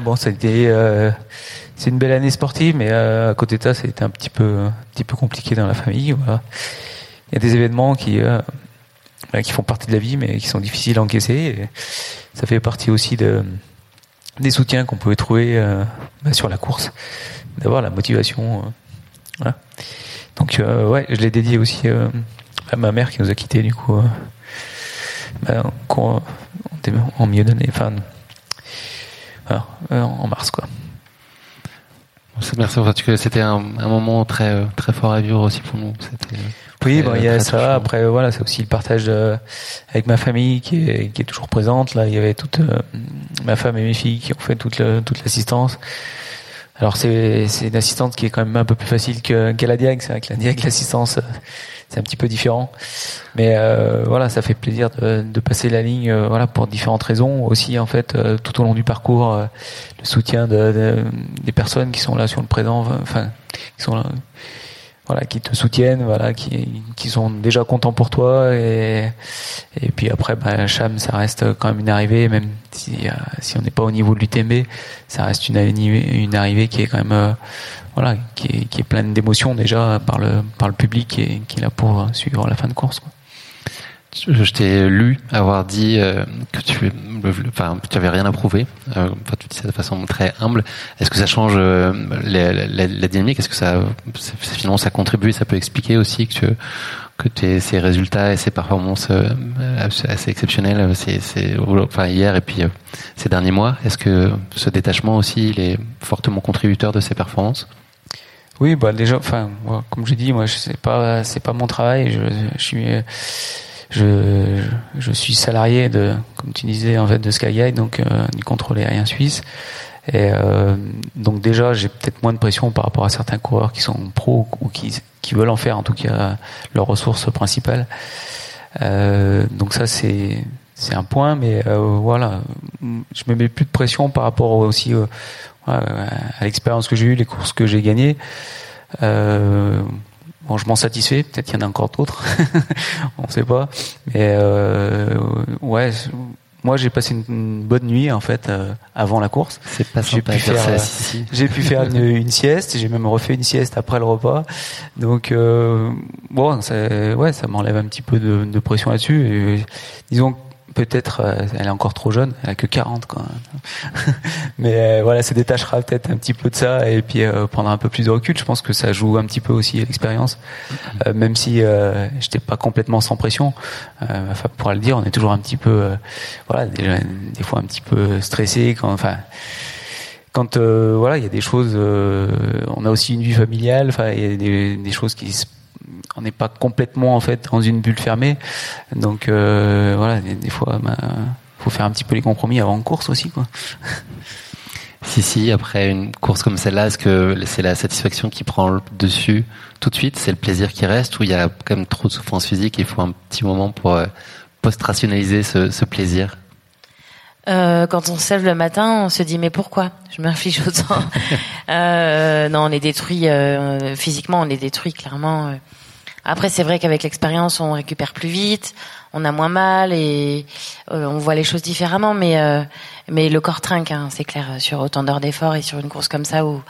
Bon, euh, c'est une belle année sportive, mais euh, à côté de ça, c'était un petit peu un petit peu compliqué dans la famille. Il y a des événements qui euh, qui font partie de la vie, mais qui sont difficiles à encaisser. Ça fait partie aussi de des soutiens qu'on pouvait trouver euh, bah, sur la course, d'avoir la motivation. Euh. Donc ouais, je l'ai dédié aussi à ma mère qui nous a quittés du coup. Bah, en, en milieu d'année, enfin euh, en mars quoi. Merci que c'était un, un, moment très très fort à vivre aussi pour nous. Oui, bon, il y a ça. Après, voilà, c'est aussi le partage euh, avec ma famille qui est, qui est toujours présente. Là, il y avait toute euh, ma femme et mes filles qui ont fait toute toute l'assistance. Alors c'est c'est une assistante qui est quand même un peu plus facile que qu'à la Diag. C'est vrai que la Diag, [laughs] l'assistance, c'est un petit peu différent. Mais euh, voilà, ça fait plaisir de, de passer la ligne, euh, voilà, pour différentes raisons. Aussi, en fait, euh, tout au long du parcours, euh, le soutien de, de, des personnes qui sont là sur le présent, enfin, qui sont là, voilà, qui te soutiennent, voilà, qui, qui sont déjà contents pour toi. Et, et puis après, bah, Cham, ça reste quand même une arrivée, même si, si on n'est pas au niveau de l'UTMB, ça reste une, une arrivée qui est quand même voilà, qui est, qui est pleine d'émotions déjà par le, par le public et qui est là pour suivre la fin de course. Je t'ai lu avoir dit euh, que tu, enfin, avais rien à prouver. Euh, tu dis ça de façon très humble. Est-ce que ça change euh, la, dynamique? Est-ce que ça, finalement, ça contribue Ça peut expliquer aussi que tu, que tes, ces résultats et ces performances assez exceptionnelles, hier et puis ces derniers mois? Est-ce que ce détachement aussi, il est fortement contributeur de ces performances? Oui, bah déjà, comme j'ai dit, moi, c'est pas, pas mon travail. Je, je je, suis salarié de, comme tu disais, en fait, de Skyguide, donc euh, du contrôle aérien suisse. Et euh, donc déjà, j'ai peut-être moins de pression par rapport à certains coureurs qui sont pros ou qui, veulent en faire, en tout cas, leur ressource principale. Euh, donc ça, c'est un point, mais euh, voilà, je me mets plus de pression par rapport aussi à l'expérience que j'ai eue, les courses que j'ai gagnées. Bon, je m'en satisfais. Peut-être qu'il y en a encore d'autres. [laughs] On sait pas. Mais euh, ouais, moi j'ai passé une, bonne nuit en fait euh, avant la course. C'est pas j'ai pu faire, euh, j'ai pu faire une, une sieste. J'ai même refait une sieste après le repas. Donc euh, bon, ça, ouais, ça m'enlève un petit peu de, de pression là-dessus. Disons peut-être euh, elle est encore trop jeune, elle a que 40 quoi. [laughs] Mais euh, voilà, se détachera peut-être un petit peu de ça et puis euh, prendre un peu plus de recul. Je pense que ça joue un petit peu aussi l'expérience, même si j'étais pas complètement sans pression. enfin, pourra le dire, on est toujours un petit peu, voilà, des, des, fois un petit peu stressé quand, enfin quand voilà, il y a des choses, on a aussi une vie familiale, enfin il y a des, des choses qui se on n'est pas complètement en fait dans une bulle fermée. Donc euh, voilà, des, fois, il bah, faut faire un petit peu les compromis avant une course aussi, quoi. [laughs] Si, si, après une course comme celle-là, est-ce que c'est la satisfaction qui prend le dessus tout de suite? C'est le plaisir qui reste? Ou il y a quand même trop de souffrance physique? Et il faut un petit moment pour euh, post-rationaliser ce, ce plaisir? Euh, quand on se lève le matin, on se dit mais pourquoi? Je m'inflige autant. [laughs] euh, non, on est détruit euh, physiquement, on est détruit clairement. Après, c'est vrai qu'avec l'expérience, on récupère plus vite, on a moins mal et euh, on voit les choses différemment. Mais euh, mais le corps trinque, hein, c'est clair, sur autant d'heures d'effort et sur une course comme ça où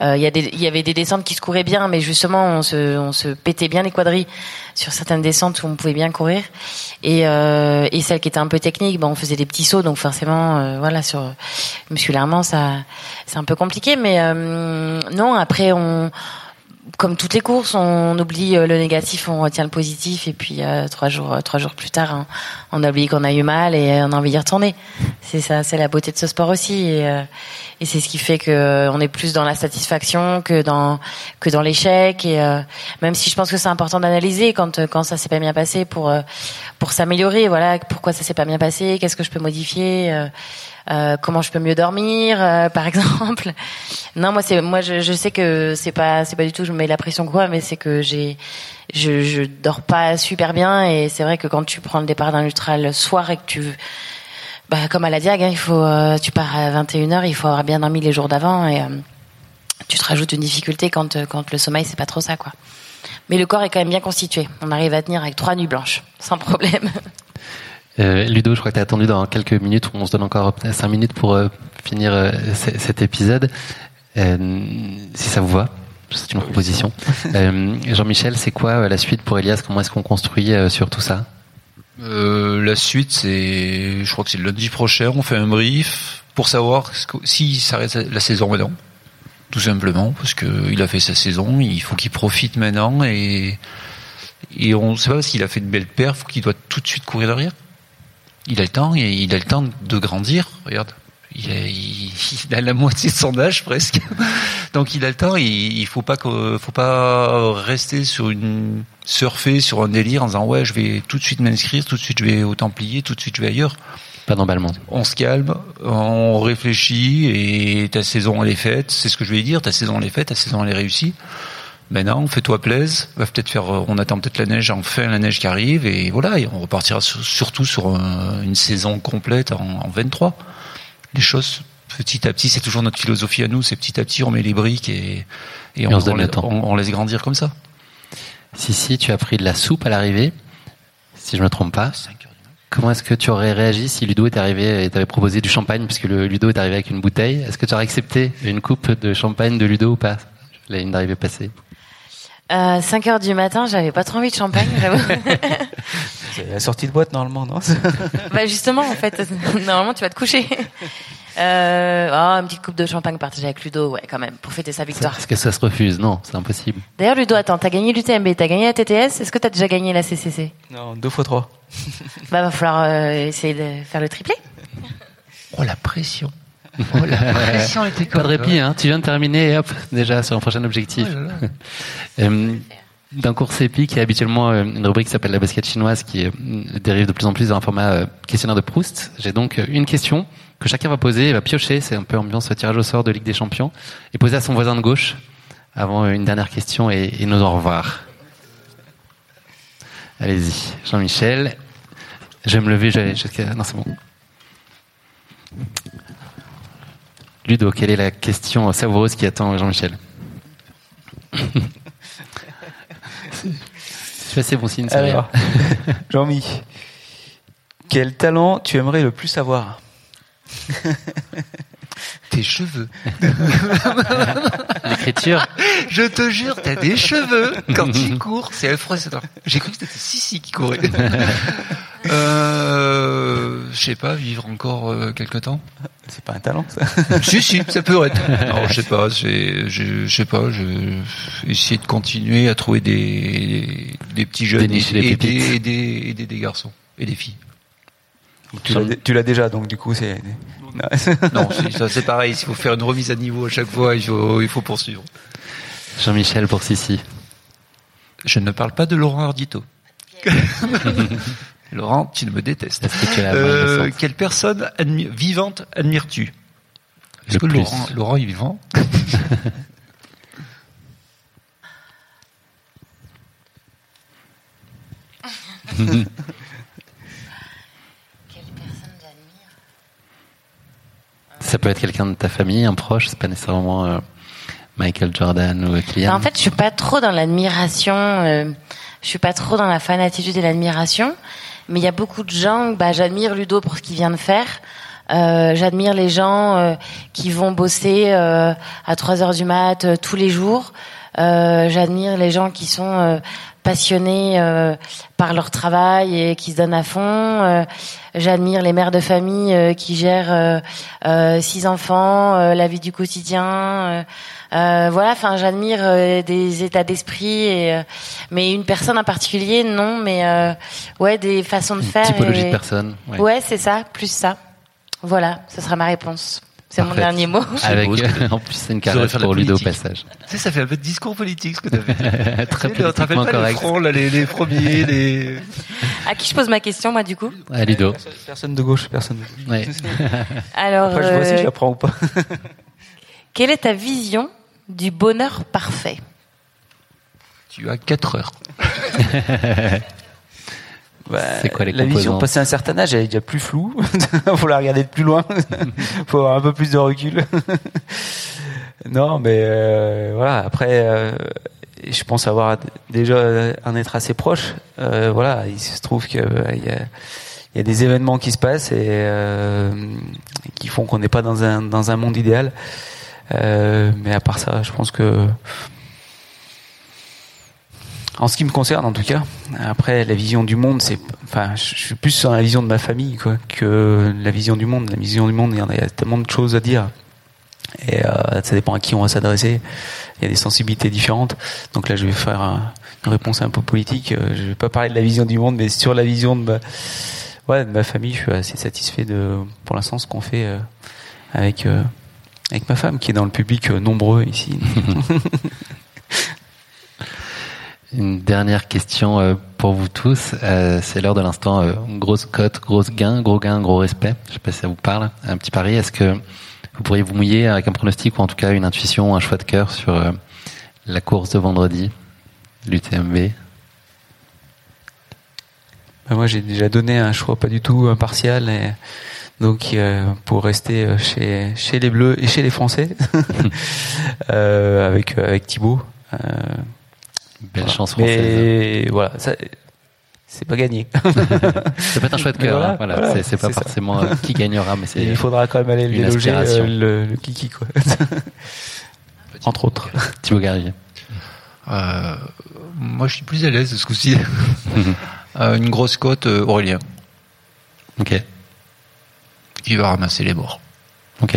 euh, il y, y avait des descentes qui se couraient bien, mais justement on se on se pétait bien les quadrilles sur certaines descentes où on pouvait bien courir et et celles qui étaient un peu techniques, ben on faisait des petits sauts, donc forcément voilà sur musculairement ça c'est un peu compliqué, mais non après on comme toutes les courses, on oublie euh, le négatif, on retient le positif, et puis euh, trois jours, trois jours plus tard, hein, on, a oublié qu'on a eu mal et on a envie d'y retourner. C'est ça, c'est la beauté de ce sport aussi, et, et c'est ce qui fait que on est plus dans la satisfaction que dans que dans l'échec. Et même si je pense que c'est important d'analyser quand quand ça s'est pas bien passé pour pour s'améliorer. Voilà, pourquoi ça s'est pas bien passé, qu'est-ce que je peux modifier. Euh, comment je peux mieux dormir, euh, par [laughs] exemple. Non, moi c'est moi je, je sais que c'est pas c'est pas du tout je me mets la pression quoi, mais c'est que j'ai je, je dors pas super bien et c'est vrai que quand tu prends le départ d'un ultra le soir et que tu bah comme à la Diag, hein, il faut euh, tu pars à 21h, il faut avoir bien dormi les jours d'avant et tu te rajoutes une difficulté quand quand le sommeil c'est pas trop ça quoi. Mais le corps est quand même bien constitué. On arrive à tenir avec trois nuits blanches sans problème. [laughs] Euh, Ludo, je crois que tu as attendu dans quelques minutes, on se donne encore cinq minutes pour euh, finir euh, cet épisode. si ça vous va, c'est une proposition. [laughs] Jean-Michel, c'est quoi la suite pour Elias? Comment est-ce qu'on construit sur tout ça? La suite, c'est, je crois que c'est le lundi prochain, on fait un brief pour savoir si s'arrête la saison maintenant. Tout simplement, parce qu'il a fait sa saison, il faut qu'il profite maintenant et, et on ne sait pas s'il a fait une belle perf qu'il doit tout de suite courir derrière il a le temps, il a le temps de grandir. Regarde, il a, il, a la moitié de son âge presque. Donc il a le temps. Il, il faut pas que, faut pas rester sur une surfer sur un délire en disant ouais, je vais tout de suite m'inscrire, tout de suite je vais au Templier, tout de suite je vais ailleurs. Pas d'emballement. On se calme, on réfléchit et ta saison elle est faite. C'est ce que je vais dire. Ta saison elle est faite, ta saison elle est réussie. Maintenant, fais-toi plaise. Va peut-être faire. Euh, on attend peut-être la neige. Enfin, la neige qui arrive et voilà. Et on repartira surtout sur une saison complète en, 23. Les choses petit à petit, c'est toujours notre philosophie à nous. C'est petit à petit, on met les briques et, et, on, on, laisse grandir comme ça. Si si, tu as pris de la soupe à l'arrivée, si je me trompe pas. Comment est-ce que tu aurais réagi si Ludo est arrivé et t'avait proposé du champagne puisque le Ludo est arrivé avec une bouteille? Est-ce que tu aurais accepté une coupe de champagne de Ludo ou pas La ligne d'arrivée passée? Euh, 5 heures du matin, j'avais pas trop envie de champagne, [laughs] C'est la sortie de boîte normalement, non [laughs] Bah justement, en fait, [laughs] normalement tu vas te coucher. Euh, oh, une petite coupe de champagne partagée avec Ludo, ouais, quand même, pour fêter sa victoire. Est-ce que ça se refuse Non, c'est impossible. D'ailleurs, Ludo, attends, t'as gagné l'UTMB, t'as gagné la TTS, est-ce que t'as déjà gagné la CCC Non, deux fois trois. bah, va falloir euh, essayer de faire le triplé. Oh, la pression [laughs] Oh, la pression était Pas de répit, hein. Tu viens de terminer et hop, déjà sur un prochain objectif. Oh [laughs] euh, D'un cours épique, il y a habituellement euh, une rubrique qui s'appelle la basket chinoise qui euh, dérive de plus en plus dans un format questionnaire de Proust. J'ai donc une question que chacun va poser, et va piocher, c'est un peu ambiance tirage au sort de Ligue des Champions, et poser à son voisin de gauche avant une dernière question et, et nous au revoir. Allez-y, Jean-Michel. Je vais me lever, jusqu'à... Non, c'est bon. Ludo, quelle est la question savoureuse qui attend Jean-Michel [laughs] C'est assez bon signe, ça. Jean-Mi, quel talent tu aimerais le plus avoir? [laughs] Tes cheveux. [laughs] L'écriture. Je te jure, t'as des cheveux quand tu cours. C'est affreux. J'ai cru que c'était Sissi qui courait. [laughs] Euh, je sais pas, vivre encore euh, quelque temps. C'est pas un talent, ça. [laughs] si, si, ça peut être. Non, je sais pas. Je, sais pas. Je essayer de continuer à trouver des, des petits jeunes et, et, des, des, des, garçons et des filles. Tu l'as déjà, donc du coup, c'est. [laughs] non, c'est pareil. S'il faut faire une remise à niveau à chaque fois, il faut, il faut poursuivre. Jean-Michel pour Sissi. Je ne parle pas de Laurent Ardito. [laughs] Laurent, tu ne me détestes. Euh, quelle personne vivante admires-tu? Est-ce que Laurent, Laurent est vivant? [laughs] Ça peut être quelqu'un de ta famille, un proche, c'est pas nécessairement euh, Michael Jordan ou Kylian. Bah, en fait, je suis pas trop dans l'admiration. Euh, je suis pas trop dans la fanatitude et l'admiration, mais il y a beaucoup de gens. Bah, j'admire Ludo pour ce qu'il vient de faire. Euh, j'admire les gens qui vont bosser à 3 heures du mat tous les jours. j'admire les gens qui sont passionnés par leur travail et qui se donnent à fond. J'admire les mères de famille qui gèrent six enfants, la vie du quotidien. Euh, voilà, enfin, j'admire euh, des états d'esprit, et, euh, mais une personne en particulier, non, mais ouais, des façons de une faire. Typologie de personne. Ouais, c'est ça, plus ça. Voilà, ce sera ma réponse. C'est mon dernier mot. Avec, en plus, c'est une caresse pour Ludo au passage. Tu sais, ça fait un peu de discours politique, ce que [laughs] tu as fait. Très politiquement correct. Les, les, premiers, les... À qui je pose ma question, moi, du coup À Ludo. Personne de gauche, personne de gauche. Ouais. [laughs] Alors, Après, je vois si je la prends ou pas. [laughs] quelle est ta vision du bonheur parfait? Tu as 4 heures. [laughs] Bah, c'est quoi les la vision passé un certain âge, elle est déjà plus floue. faut la regarder de plus loin. faut avoir un peu plus de recul. non, mais euh, voilà. Après, euh, je pense avoir déjà un être assez proche. Euh, voilà, il se trouve que il y a, y des événements qui se passent et qui font qu'on n'est pas dans un dans un monde idéal. Euh, mais à part ça, je pense que en ce qui me concerne, en tout cas, après la vision du monde, c'est, enfin, je suis plus sur la vision de ma famille, quoi, que la vision du monde. La vision du monde, il y en a, tellement de choses à dire, et euh, ça dépend à qui on va s'adresser. Il y a des sensibilités différentes. Donc là, je vais faire une réponse un peu politique. Euh, je vais pas parler de la vision du monde, mais sur la vision de ma, de ma famille, je suis assez satisfait de, pour l'instant, ce qu'on fait avec avec ma femme qui est dans le public euh, nombreux ici. [laughs] Une dernière question euh, pour vous tous. Euh, c'est l'heure de l'instant grosse cote, grosse gain, gros gain, gros respect. Je sais pas si ça vous parle. Un petit pari. Est-ce que vous pourriez vous mouiller avec un pronostic ou en tout cas une intuition, un choix de cœur sur la course de vendredi, l'UTMB ben Moi, j'ai déjà donné un choix pas du tout impartial et donc euh, pour rester euh, chez chez les Bleus et chez les Français [laughs] euh, avec avec Thibaut. Belle chance française. Mais voilà, ça, c'est pas gagné. [laughs] ça peut être un chouette cœur. Hein, voilà, c'est pas forcément qui gagnera, mais c'est. Il faudra quand même aller le déloger le, le, kiki quoi. [laughs] Entre autres. Thibaut Garrier. moi, je suis plus à l'aise ce coup-ci. [laughs] une grosse cote, Aurélien. Ok il va ramasser les morts. Ok.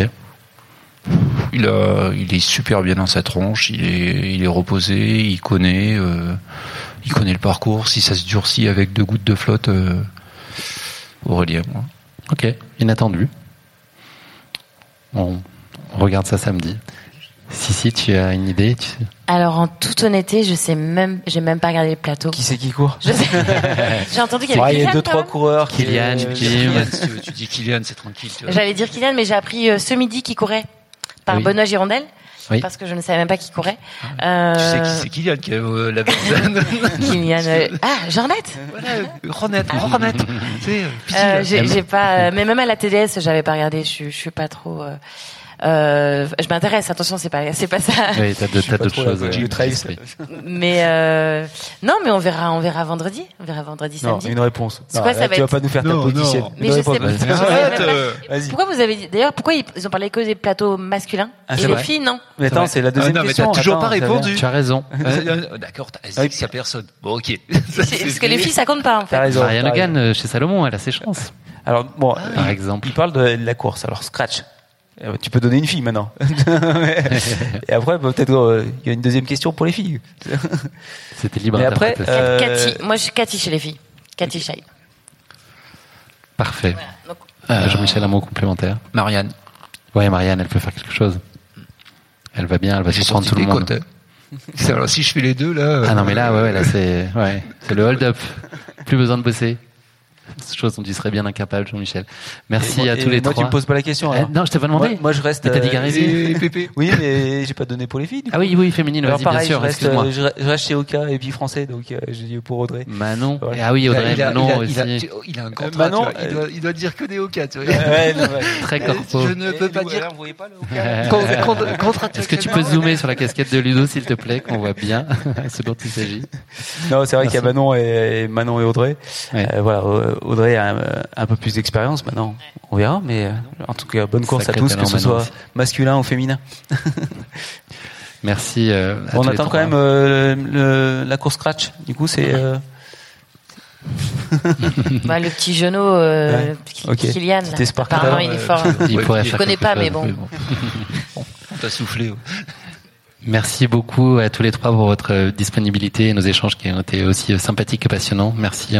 Il, a, il est super bien dans sa tronche, il est, il est reposé, il connaît, euh, il connaît le parcours. Si ça se durcit avec deux gouttes de flotte, euh, Aurélien, moi. Ok, inattendu. On regarde ça samedi. Si, si, tu as une idée tu... Alors, en toute honnêteté, je sais même, j'ai même pas regardé le plateau. Qui c'est qui court [laughs] J'ai entendu qu'il y avait Kylian. Il y a deux, trois coureurs. Kylian, Kylian, Kylian. tu, dis Kylian, c'est tranquille. J'allais dire Kylian, mais j'ai appris euh, ce midi qu'il courait par Benoît Girondel. Oui. Parce que je ne savais même pas qui courait. Euh... Tu sais qui c'est Kylian qui a euh, la [laughs] Kylian. Euh... Ah, Jornette Voilà, Ronette, ah. Ronette. euh, j'ai pas, mais même à la TDS, j'avais pas regardé. Je, je suis pas trop. Euh, je m'intéresse, attention, c'est pas, c'est pas ça. Oui, t'as d'autres choses. Euh, mais euh, non, mais on verra, on verra vendredi, on verra vendredi non, samedi. une réponse. C'est quoi, ça va tu vas vas pas nous faire ta position. Mais je sais pas. Pourquoi vous avez, d'ailleurs, pourquoi ils ont parlé que des plateaux masculins ah, et les filles, non Mais attends, c'est la deuxième ah, non, question. Mais toujours pas répondu. Tu as raison. [laughs] D'accord, t'as dit personne. Bon, ok. [laughs] Parce que les filles, ça compte pas en fait. Marianne Hogan chez Salomon, elle a ses chances. Alors bon, par exemple, il parle de la course. Alors scratch. Ben, tu peux donner une fille maintenant. [laughs] et après, peut-être euh, il y a une deuxième question pour les filles. [laughs] C'était libre. Mais après, euh... Cathy, moi je suis Cathy chez les filles. Cathy Shine. Parfait. Euh, Jean-Michel, un mot complémentaire. Marianne. Ouais, Marianne, elle peut faire quelque chose. Elle va bien, elle va surprendre tout le monde. Côtes, [laughs] Alors si je fais les deux là. Ah non mais là, ouais, ouais là c'est, ouais, c'est le hold-up. Plus besoin de bosser [laughs] chose dont tu serais bien incapable, Jean-Michel. Merci à tous les moi, trois. Moi, tu me poses pas la question. Euh, non, je t'ai pas demandé. Moi, je reste. T'as dit Garésie [laughs] Oui, mais j'ai pas donné pour les filles. Ah oui, oui, féminine, vas-y, bien sûr. Je reste, euh, je reste chez Oka et puis français, donc euh, j'ai dit pour Audrey. Manon. Ah oui, Audrey, il a, Manon il a, aussi. Il a, il a un contrat. Manon, il, doit, il doit dire que des Oka, tu vois. [laughs] Très corpo. Je ne peux pas dire. Vous voyez pas le Oka Est-ce que tu peux zoomer sur la casquette de Ludo, s'il te plaît, qu'on voit bien ce dont il s'agit? Non, c'est vrai qu'il y a Manon et Manon et Audrey. Voilà, Audrey a un peu plus d'expérience maintenant. On verra, mais euh, en tout cas, bonne course à tous, que ce soit masculin ou féminin. [laughs] Merci. Euh, on attend quand même euh, la course scratch. Du coup, c'est. Euh... [laughs] bah, le petit genou, euh, ouais. Kylian. Apparemment, il est fort. Il pourrait Je connais pas, mais bon. [laughs] bon. On t'a soufflé. Merci beaucoup à tous les trois pour votre disponibilité et nos échanges qui ont été aussi sympathiques et passionnants. Merci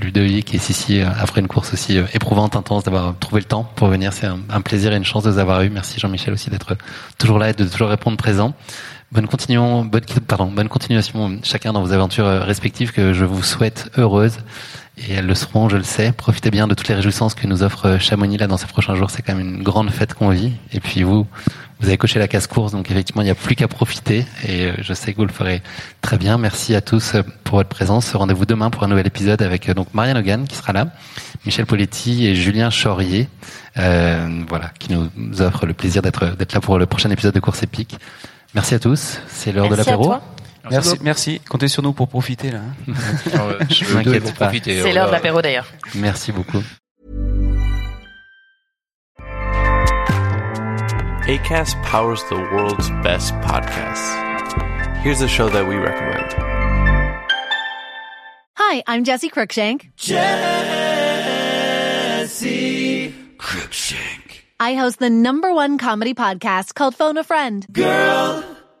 Ludovic et Sissi après une course aussi éprouvante, intense, d'avoir trouvé le temps pour venir. C'est un, plaisir et une chance de vous avoir eu. Merci Jean-Michel aussi d'être toujours là et de toujours répondre présent. Bonne, continuation, bonne, pardon, bonne continuation chacun dans vos aventures respectives que je vous souhaite heureuses. Et elles le seront, je le sais. Profitez bien de toutes les réjouissances que nous offre Chamonix là dans ces prochains jours. C'est quand même une grande fête qu'on vit. Et puis vous, vous avez coché la casse-course, donc effectivement, il n'y a plus qu'à profiter. Et je sais que vous le ferez très bien. Merci à tous pour votre présence. Rendez-vous demain pour un nouvel épisode avec donc Marianne Hogan qui sera là, Michel Poletti et Julien Chaurier, euh, voilà, qui nous offrent le plaisir d'être d'être là pour le prochain épisode de Course épique. Merci à tous. C'est l'heure de l'apéro. Merci, merci. Comptez sur nous pour profiter là. Hein. [laughs] je m'inquiète pas. C'est l'heure de l'apéro d'ailleurs. Merci beaucoup. ACAST powers the world's best podcasts. Here's a show that we recommend. Hi, I'm Jesse Cruikshank. Jesse Cruikshank. I host the number one comedy podcast called Phone a Friend. Girl.